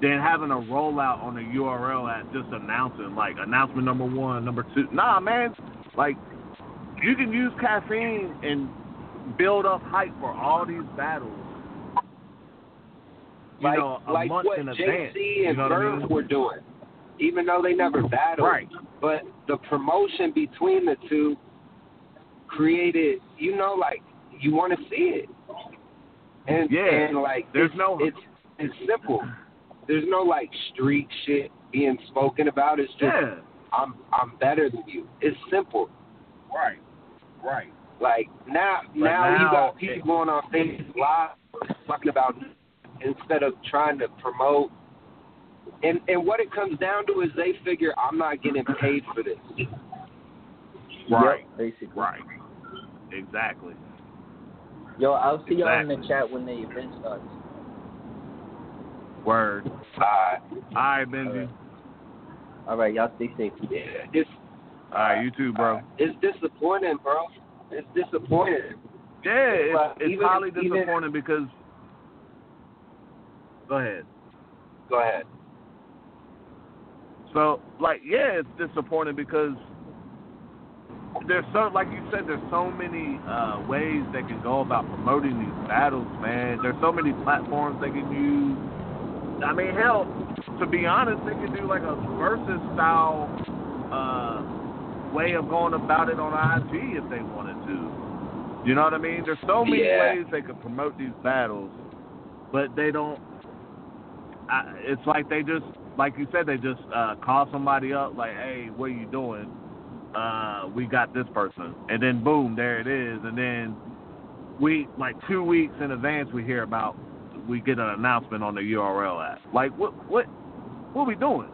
than having a rollout on a URL at just announcing like announcement number one, number two. Nah, man, like you can use caffeine and build up hype for all these battles. You like know, a like month what in JC advance. and you know what I mean? were doing, even though they never battled. Right. But the promotion between the two created, you know, like you want to see it. And Yeah. and like There's it's, no- it's it's simple. There's no like street shit being spoken about. It's just Yeah. I'm I'm better than you. It's simple. Right. Right. Like now, now, now you got it- people going on Facebook Live talking about instead of trying to promote. And and what it comes down to is they figure I'm not getting paid for this. Right. Yep, basically. Right. Exactly. Yo, I'll see y'all in the chat when the event starts. Word. Uh, All right, Benji. All right. All right, y'all stay safe. yeah, it's All right, you too, bro. it's disappointing, bro. It's disappointing. Yeah, it's, it's even- highly even- disappointing because. Go ahead. Go ahead. So, like, yeah, it's disappointing because there's so, like you said, there's so many uh, ways they can go about promoting these battles, man. There's so many platforms they can use. I mean, hell, to be honest, they can do like a versus style uh, way of going about it on IG if they wanted to. You know what I mean? There's so many Yeah. ways they could promote these battles, but they don't. I, it's like they just, like you said, they just uh, call somebody up, like, "Hey, what are you doing? Uh, we got this person," and then boom, there it is, and then we like two weeks in advance we hear about, we get an announcement on the URL app. Like, what, what, what are we doing?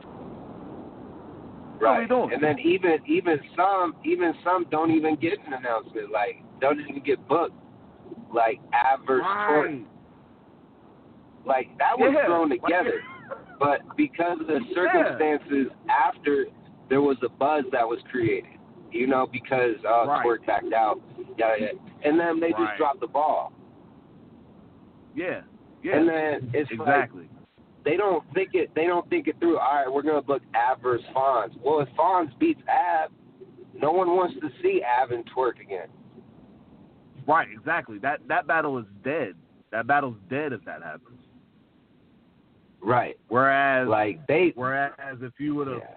What are we Right. doing? And then even even some even some don't even get an announcement. Like don't even get booked. Like adverse. Right. Like that was Yeah. thrown together. but because of the circumstances after there was a buzz that was created. You know, because uh Right. Twork backed out. Yeah, yeah. And then they Right. just dropped the ball. Yeah. Yeah. And then it's like exactly. They don't think it they don't think it through. All right, we're gonna book Av versus Fonz. Well, if Fonz beats Av, no one wants to see Av and Twork again. Right, exactly. That that battle is dead. That battle's dead if that happens. Right. Whereas, Like they. whereas if you would have Yeah.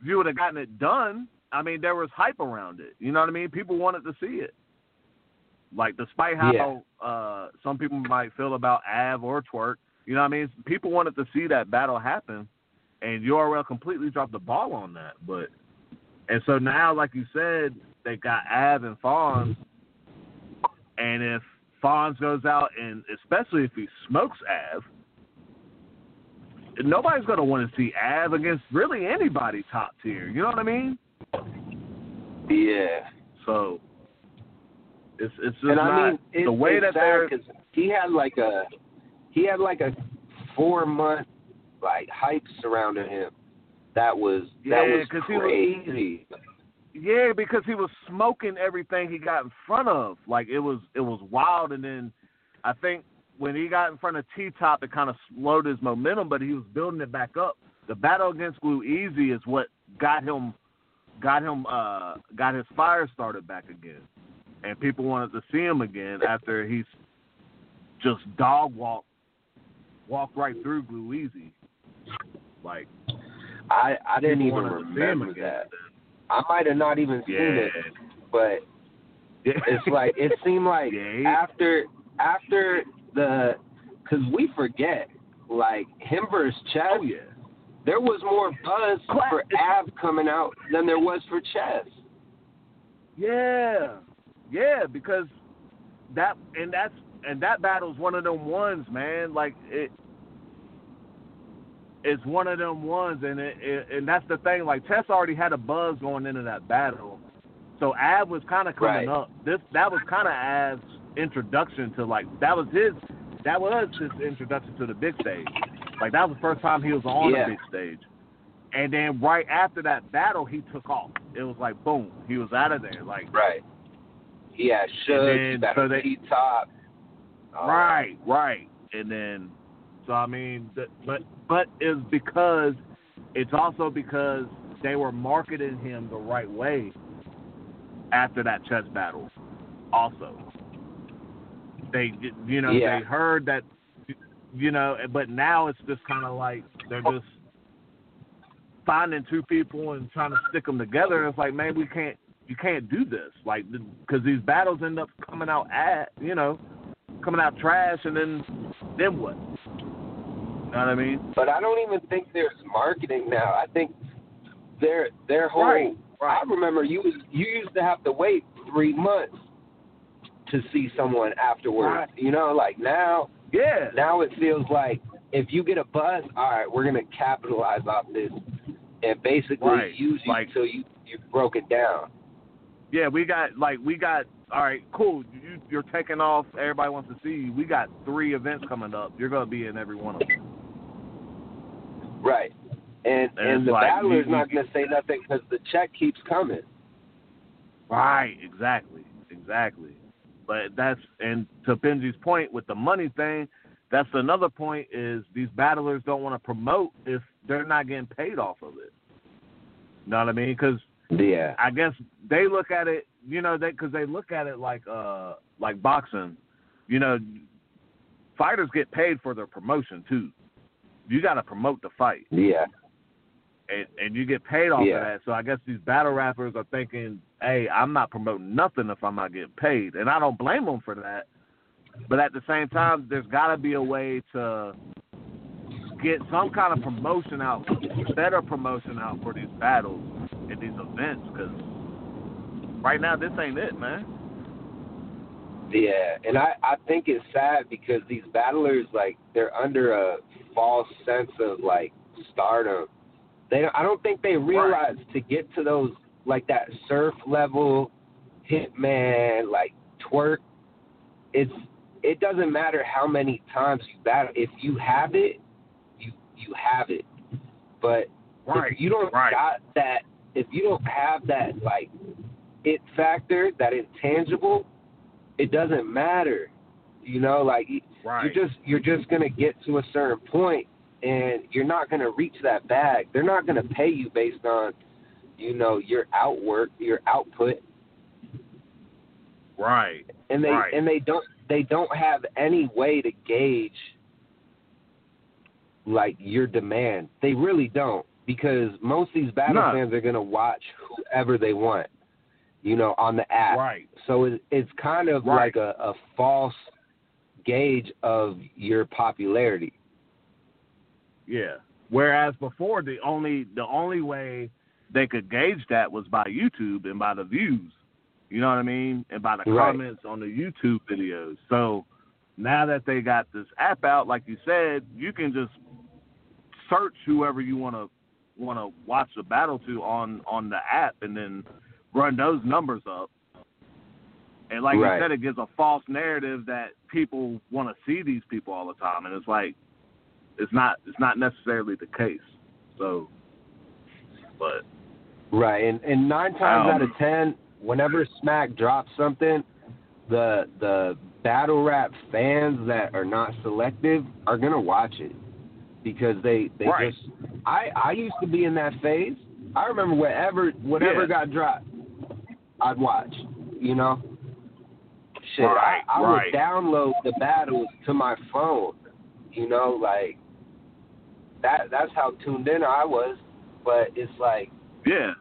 if you would have gotten it done, I mean, there was hype around it. You know what I mean? People wanted to see it. Like, despite how Yeah. uh, some people might feel about Av or Twork, you know what I mean? People wanted to see that battle happen, and URL completely dropped the ball on that. But and so now, like you said, they got Av and Fonz, and if Fonz goes out and especially if he smokes Av, nobody's gonna want to see Av against really anybody top tier. You know what I mean? Yeah. So it's it's just And not I mean, it, the way that they're he had like a he had like a four month like hype surrounding him. That was that Yeah, was he was- crazy. Yeah, because he was smoking everything he got in front of. Like it was it was wild and then I think when he got in front of T Top it kinda slowed his momentum, but he was building it back up. The battle against Glue Easy is what got him got him uh got his fire started back again. And people wanted to see him again after he's just dog walked walked right through Glue Easy. Like I I didn't even wanted to see him remember that. I might have not even seen Yeah. it, but it's like it seemed like Yeah, after after the because we forget like him versus Chess. Oh yeah. There was more buzz Clap. for Av coming out than there was for Chess. Yeah, yeah, because that and that's and that battle's one of them ones, man. Like it, it's one of them ones, and it, it and that's the thing. Like Chess already had a buzz going into that battle, so Av was kind of coming Right. up. This that was kind of Av's introduction to like that was his that was his introduction to the big stage. Like that was the first time he was on Yeah. the big stage. And then right after that battle, he took off. It was like boom, he was out of there. Like Right. Yeah, Suge, then, so they- top. Right, right. And then, so I mean, but but it's because it's also because they were marketing him the right way after that chess battle. Also, they you know Yeah. they heard that you know, but now it's just kind of like they're just finding two people and trying to stick them together. It's like, man, we can't. You can't do this, like, because these battles end up coming out at, you know, coming out trash, and then then what? You know what I mean? But I don't even think there's marketing now. I think their their whole Right, right. I remember you was you used to have to wait three months to see someone afterwards. Right. You know, like now Yeah, now it feels like if you get a buzz, all right, we're gonna capitalize off this and basically Right, use you like- until you you broke it down. yeah. We got like we got. All right, cool. You, you're taking off. Everybody wants to see you. We got three events coming up. You're gonna be in every one of them. Right. And And and the like, battler's you- not gonna say nothing because the check keeps coming. Right. Exactly. Exactly. but that's and to Benji's point with the money thing, that's another point is these battlers don't want to promote if they're not getting paid off of it. You know what I mean? Because Yeah. I guess they look at it, you know, they because they look at it like uh like boxing, you know, fighters get paid for their promotion too. You got to promote the fight, Yeah. and and you get paid off Yeah. of that. So I guess these battle rappers are thinking, hey, I'm not promoting nothing if I'm not getting paid, and I don't blame them for that. But at the same time, there's got to be a way to get some kind of promotion out, better promotion out for these battles and these events, because right now this ain't it, man. Yeah, and I I think it's sad because these battlers like they're under a false sense of like stardom. They I don't think they realize to get to those like that surf level hitman like Twork. It's it doesn't matter how many times you battle. If you have it, you you have it. But Right, if you don't right. got that, if you don't have that like it factor, that intangible, it doesn't matter. You know, like Right. you're just you're just gonna get to a certain point, and you're not gonna reach that bag. They're not gonna pay you based on, you know, your outwork, your output, Right. and they Right. and they don't they don't have any way to gauge like your demand. They really don't because most of these battle No. fans are gonna watch whoever they want, you know, on the app. Right. So it, it's kind of Right. like a, a false gauge of your popularity. Yeah. Whereas before the only the only way they could gauge that was by YouTube and by the views. You know what I mean? And by the Right. comments on the YouTube videos. So now that they got this app out, like you said, you can just search whoever you want to want to watch the battle to on on the app, and then run those numbers up. And like Right. you said, it gives a false narrative that people want to see these people all the time, and it's like it's not it's not necessarily the case. So, but Right, and and nine times Um, out of ten, whenever Smack drops something, the the battle rap fans that are not selective are gonna watch it because they they Right. just. I I used to be in that phase. I remember whatever whatever Yeah. got dropped, I'd watch. You know. Shit, Right, I, I right. would download the battles to my phone. You know, like that. That's how tuned in I was. But it's like yeah,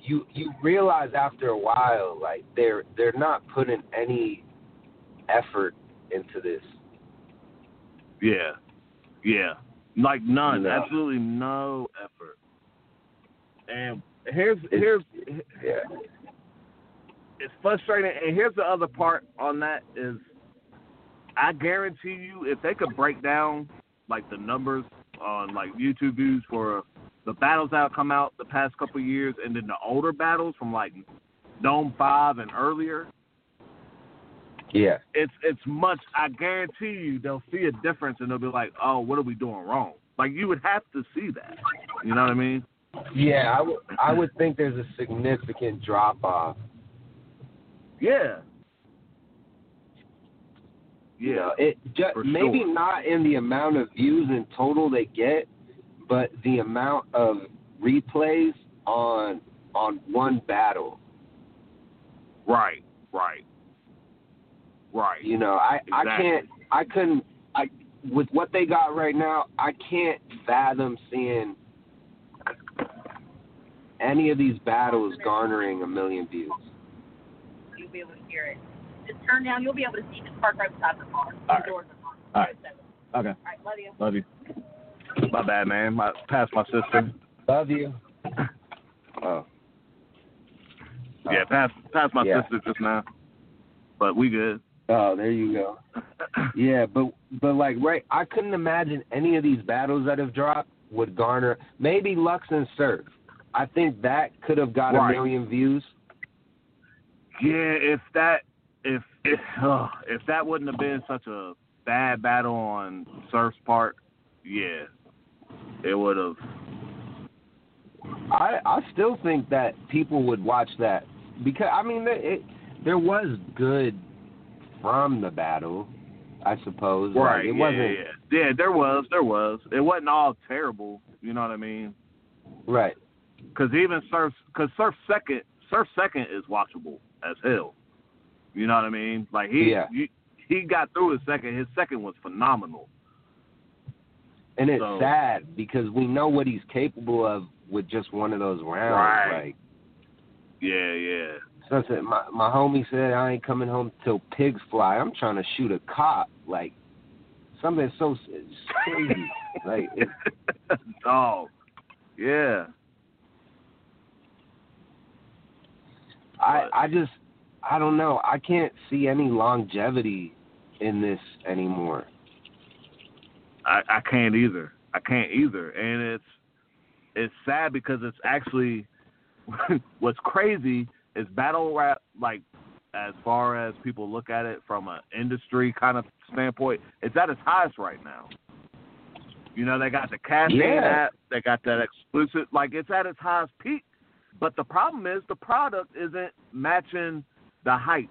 you you realize after a while like they're they're not putting any effort into this. yeah, yeah, like none, No. absolutely no effort. And here's It's- here's Yeah. It's frustrating. And here's the other part on that is, I guarantee you, if they could break down like the numbers on like YouTube views for the battles that have come out the past couple of years, and then the older battles from like NOME Five and earlier, Yeah. it's it's much. I guarantee you, they'll see a difference and they'll be like, "Oh, what are we doing wrong?" Like you would have to see that. You know what I mean? Yeah, I would I would think there's a significant drop off. Yeah. You Yeah. know, it just maybe sure. not in the amount of views in total they get, but the amount of replays on on one battle. Right. Right. Right. You know, I I can't I couldn't I with what they got right now, I can't fathom seeing any of these battles garnering a million views. You'll be able to hear it. Just turn down. You'll be able to see the park right beside the car. The All right. doors are on. All right. Okay. All right. Love you. Love you. My bad, man. My past my sister. Love you. Oh. oh. Yeah, past past my Yeah. sister just now. But we good. Oh, there you go. Yeah, but but like right, I couldn't imagine any of these battles that have dropped would garner maybe Lux and Surf. I think that could have got Right. a million views. Yeah, if that if if uh, if that wouldn't have been such a bad battle on Surf's part, yeah, it would have. I I still think that people would watch that because I mean it, it there was good from the battle, I suppose. Right. Like, it yeah, wasn't yeah, yeah. There was, there was. It wasn't all terrible. You know what I mean? right. Because even Surf, because Surf second, Surf second is watchable as hell. You know what I mean? Like he, Yeah. he, he got through his second. His second was phenomenal. And it's So- sad because we know what he's capable of with just one of those rounds. Right. Like Yeah, yeah. Sunset, my my homie said I ain't coming home till pigs fly. I'm trying to shoot a cop. Like something so crazy. like Dog. Yeah. I I just I don't know. I can't see any longevity in this anymore. I, I can't either. I can't either. And it's it's sad because it's actually what's crazy is battle rap like as far as people look at it from an industry kind of standpoint, it's at its highest right now. You know, they got the cash-in Yeah. app, they got that exclusive like it's at its highest peak. But the problem is the product isn't matching the hype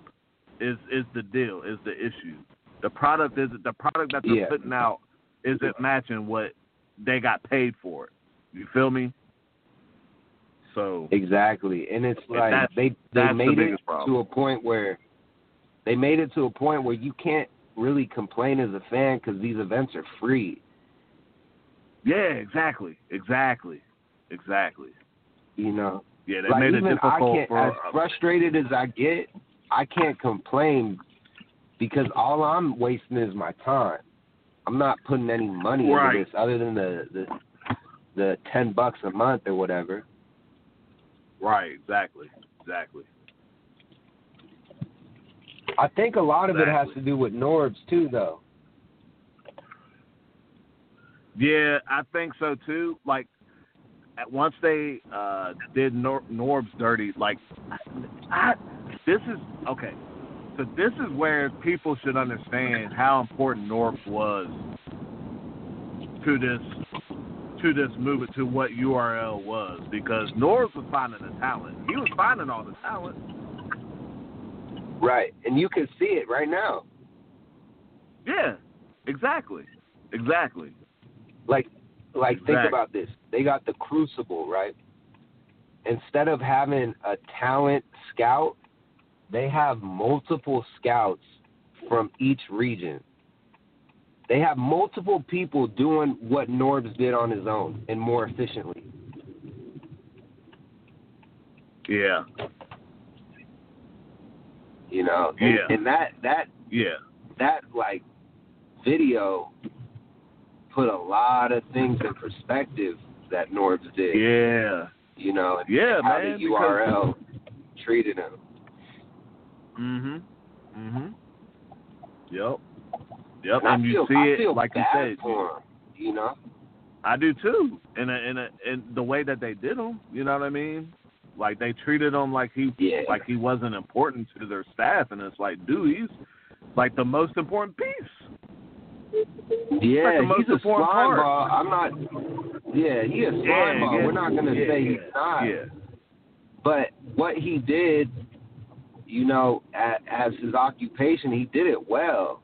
is is the deal, is the issue. The product is the product that they're Yeah. putting out isn't matching what they got paid for it. You feel me? So Exactly. And it's And like that's- they they that's the made it problem. to a point where they made it to a point where you can't really complain as a fan because these events are free. yeah, exactly, exactly, exactly. You know, Yeah, they like made it I difficult can't, for. as frustrated as I get, I can't complain because all I'm wasting is my time. I'm not putting any money Right. into this other than the the the ten bucks a month or whatever. right, exactly, exactly. I think a lot of it has to do with Norbs too, though. Yeah, I think so too. Like, once they uh did Nor- Norb's dirty, like, I, this is okay. So this is where people should understand how important Norbs was to this to this movement to what URL was because Norbs was finding the talent. He was finding all the talent. Right, and you can see it right now. Yeah, exactly, exactly. Like, like think about this. They got the Crucible, right? Instead of having a talent scout, they have multiple scouts from each region. They have multiple people doing what Norbs did on his own and more efficiently. Yeah, You know, and, Yeah. and that that yeah, that like video put a lot of things in perspective that Norbs did. yeah, You know, and yeah, how man. the URL treated him. Mhm. Mhm. Yep. Yep. And And you see I it feel like you said. for him. You know, I do too. In a in a in the way that they did him. You know what I mean? Like they treated him like he Yeah. like he wasn't important to their staff, and it's like, dude, he's like the most important piece. yeah, the most he's a important slime part. ball. I'm not. Yeah, he a slime Yeah, ball. We're not gonna say he's not. Yeah. But what he did, you know, as, as his occupation, he did it well.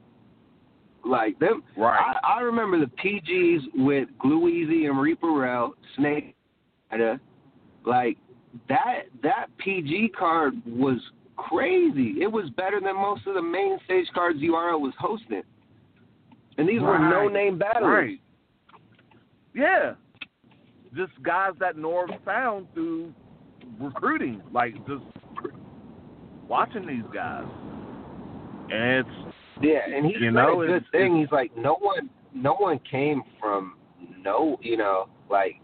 Like them, Right. I, I remember the PGs with Glue Easy and Reaper Rail, Snake, like that. That PG card was crazy. It was better than most of the main stage cards URL was hosting. And these were no name battlers. Right. Yeah. Just guys that Norv found through recruiting, like just watching these guys. And it's Yeah, and he You said know, a good thing. He's like, no one, no one came from no, you know, like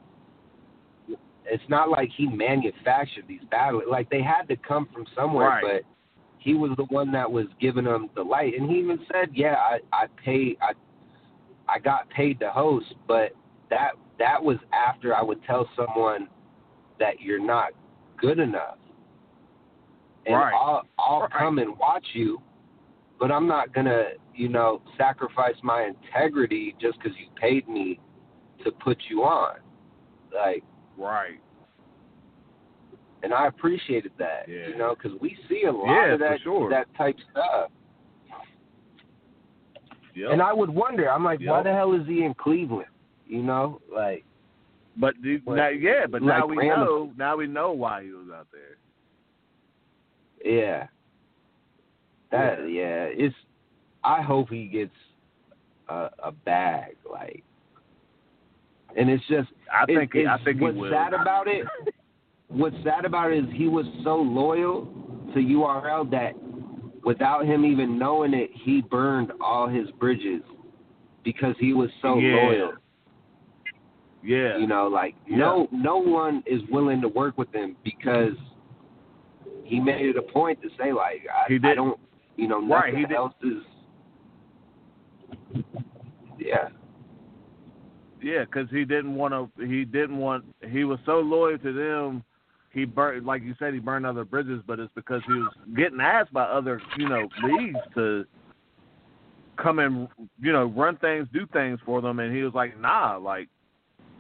it's not like he manufactured these battles. Like they had to come from somewhere, Right. but he was the one that was giving them the light. And he even said, "Yeah, I, I paid, I, I got paid to host, but that that was after I would tell someone that you're not good enough, and Right. I'll I'll Right. come and watch you." but I'm not gonna, you know, sacrifice my integrity just because you paid me to put you on. Like, right. and I appreciated that, Yeah. you know, because we see a lot Yeah, of that sure. that type stuff. Yep. And I would wonder, I'm like, why the hell is he in Cleveland? You know, like But the, But, now, yeah, but like now we know. Now we know why he was out there. Yeah. That yeah, it's. I hope he gets a, a bag, like. And it's just. I it- think. he, I it's- think he what's sad about it. What's sad about it is he was so loyal to URL that, without him even knowing it, he burned all his bridges because he was so Yeah. loyal. Yeah. You know, like Yeah. no no one is willing to work with him because he made it a point to say like I, He I don't you know Right, nothing he did. is yeah Yeah, because he didn't want to. He didn't want. He was so loyal to them. He burned, like you said, he burned other bridges. But it's because he was getting asked by other, you know, leagues to come and, you know, run things, do things for them, and he was like, nah, like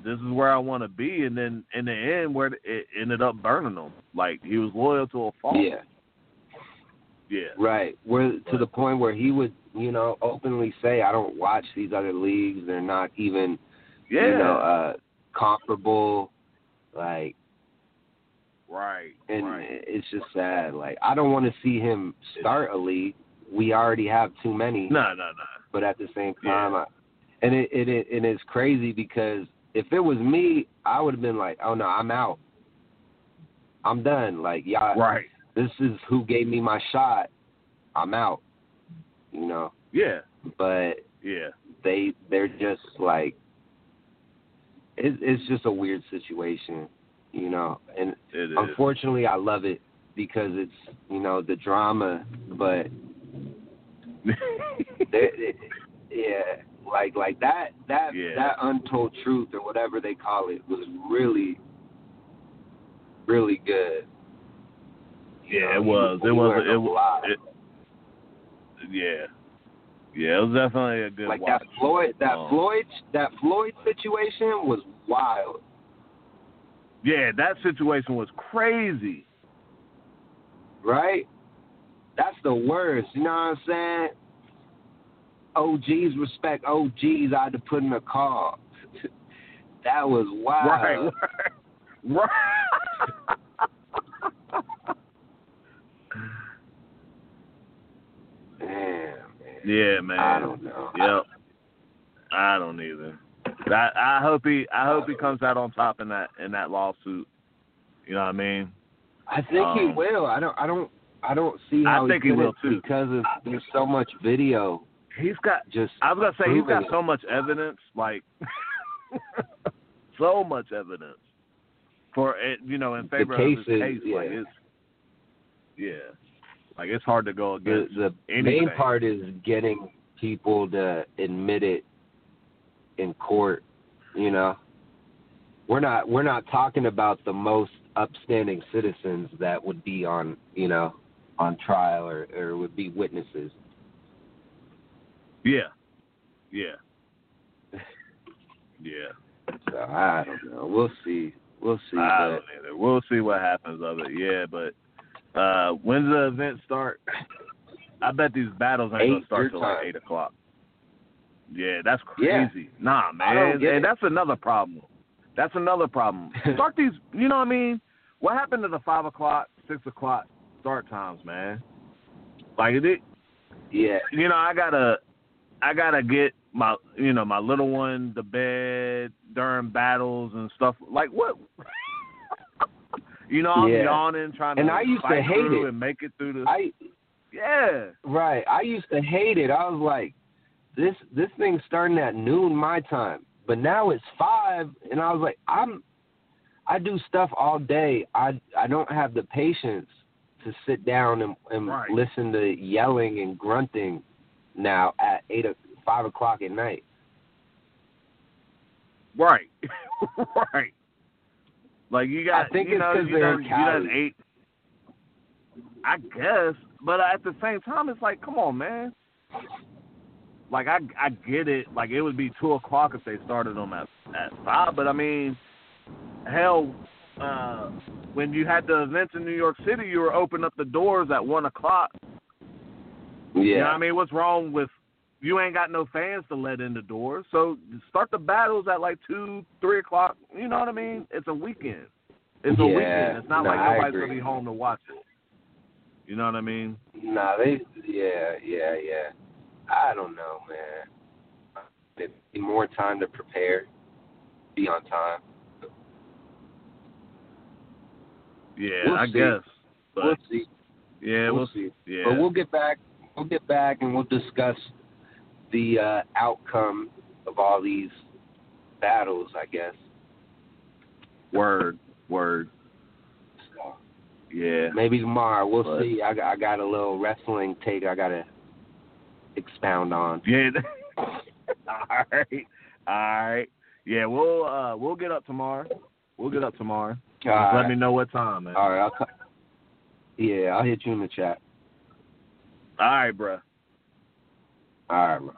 this is where I want to be. And then in the end, where it ended up burning them. Like he was loyal to a fault. yeah Yeah. right where to But- the point where he would you know openly say I don't watch these other leagues they're not even Yeah. you know uh comparable like right. and right. it's just sad like I don't want to see him start a league we already have too many No, no, no. but at the same Yeah. time, I, and it, it it and it's crazy because if it was me, I would have been like, oh no, I'm out. I'm done. Like y'all, Right. this is who gave me my shot. I'm out. You know, Yeah. but Yeah. they they're just like it, it's just a weird situation, you know. And unfortunately, I love it because it's you know the drama, but they, they- yeah, like like that that Yeah. that untold truth or whatever they call it was really really good. You Yeah, know, it was. It was. It was. It, yeah. Yeah, it was definitely a good like watch. that Floyd that Um, Floyd that Floyd situation was wild. Yeah, that situation was crazy. right? That's the worst. You know what I'm saying? OGs respect OGs. I had to put in a call. that was wild. Right. Right. Damn, man. yeah, man. I don't know. Yep. I don't either. I I hope he I hope he comes out on top in that in that lawsuit. You know what I mean? I think he Um, will. I don't. I don't. I don't see I how think he couldn't will, too. because of there's so much video. He's got Just I was gonna say he's got proving so much evidence, like so much evidence for it, you know, in favor of his case. Like yeah. it's yeah, like it's hard to go the against. the anything. main part is getting people to admit it in court. You know, we're not we're not talking about the most upstanding citizens that would be on you know on trial or or would be witnesses. Yeah, yeah, yeah. So I don't know. We'll see. We'll see. I don't either. We'll see what happens of it. Yeah, but uh when's the event start? I bet these battles ain't gonna start till like eight o'clock. Yeah, that's Yeah. crazy. Nah, man, and that's another problem. That's another problem. Start these. You know what I mean? What happened to the five o'clock, six o'clock start times, man? Like it, yeah, you know, I gotta, I gotta get my, you know, my little one to bed during battles and stuff. Like what? you know, I'm Yeah. yawning trying to And I used to hate it. and make it through the. I yeah, Right. I used to hate it. I was like, this this thing's starting at noon my time, but now it's five, and I was like, I'm, I do stuff all day. I I don't have the patience to sit down and, and Right. listen to yelling and grunting now at eight o- five o'clock at night. right, right. Like you got, I think you it's know, you they're done, you done. I guess, but at the same time, it's like, come on, man. Like I, I get it. Like it would be two o'clock if they started them at at five, but I mean, hell, uh, when you had the events in New York City, you were opening up the doors at one o'clock. Yeah. You know what I mean? What's wrong with you ain't got no fans to let in the door. So start the battles at like two, three o'clock. You know what I mean? It's a weekend. It's a Yeah, weekend. It's not no, like nobody's gonna be home to watch it. You know what I mean? Nah, they. Yeah, yeah, yeah. I don't know, man. More time to prepare. Be on time. Yeah, We'll I see. guess. But we'll see. yeah, we'll we'll see. yeah. But we'll get back. We'll get back and we'll discuss the uh, outcome of all these battles. I guess. word, word. So Yeah. maybe tomorrow we'll But- see. I got, I got a little wrestling take. I gotta expound on. Yeah. all right. All right. Yeah, we'll uh we'll get up tomorrow. We'll get up tomorrow. Just All let me know what time, man. All right. I'll. co- Yeah, I'll hit you in the chat. All right, bruh. All right, bro.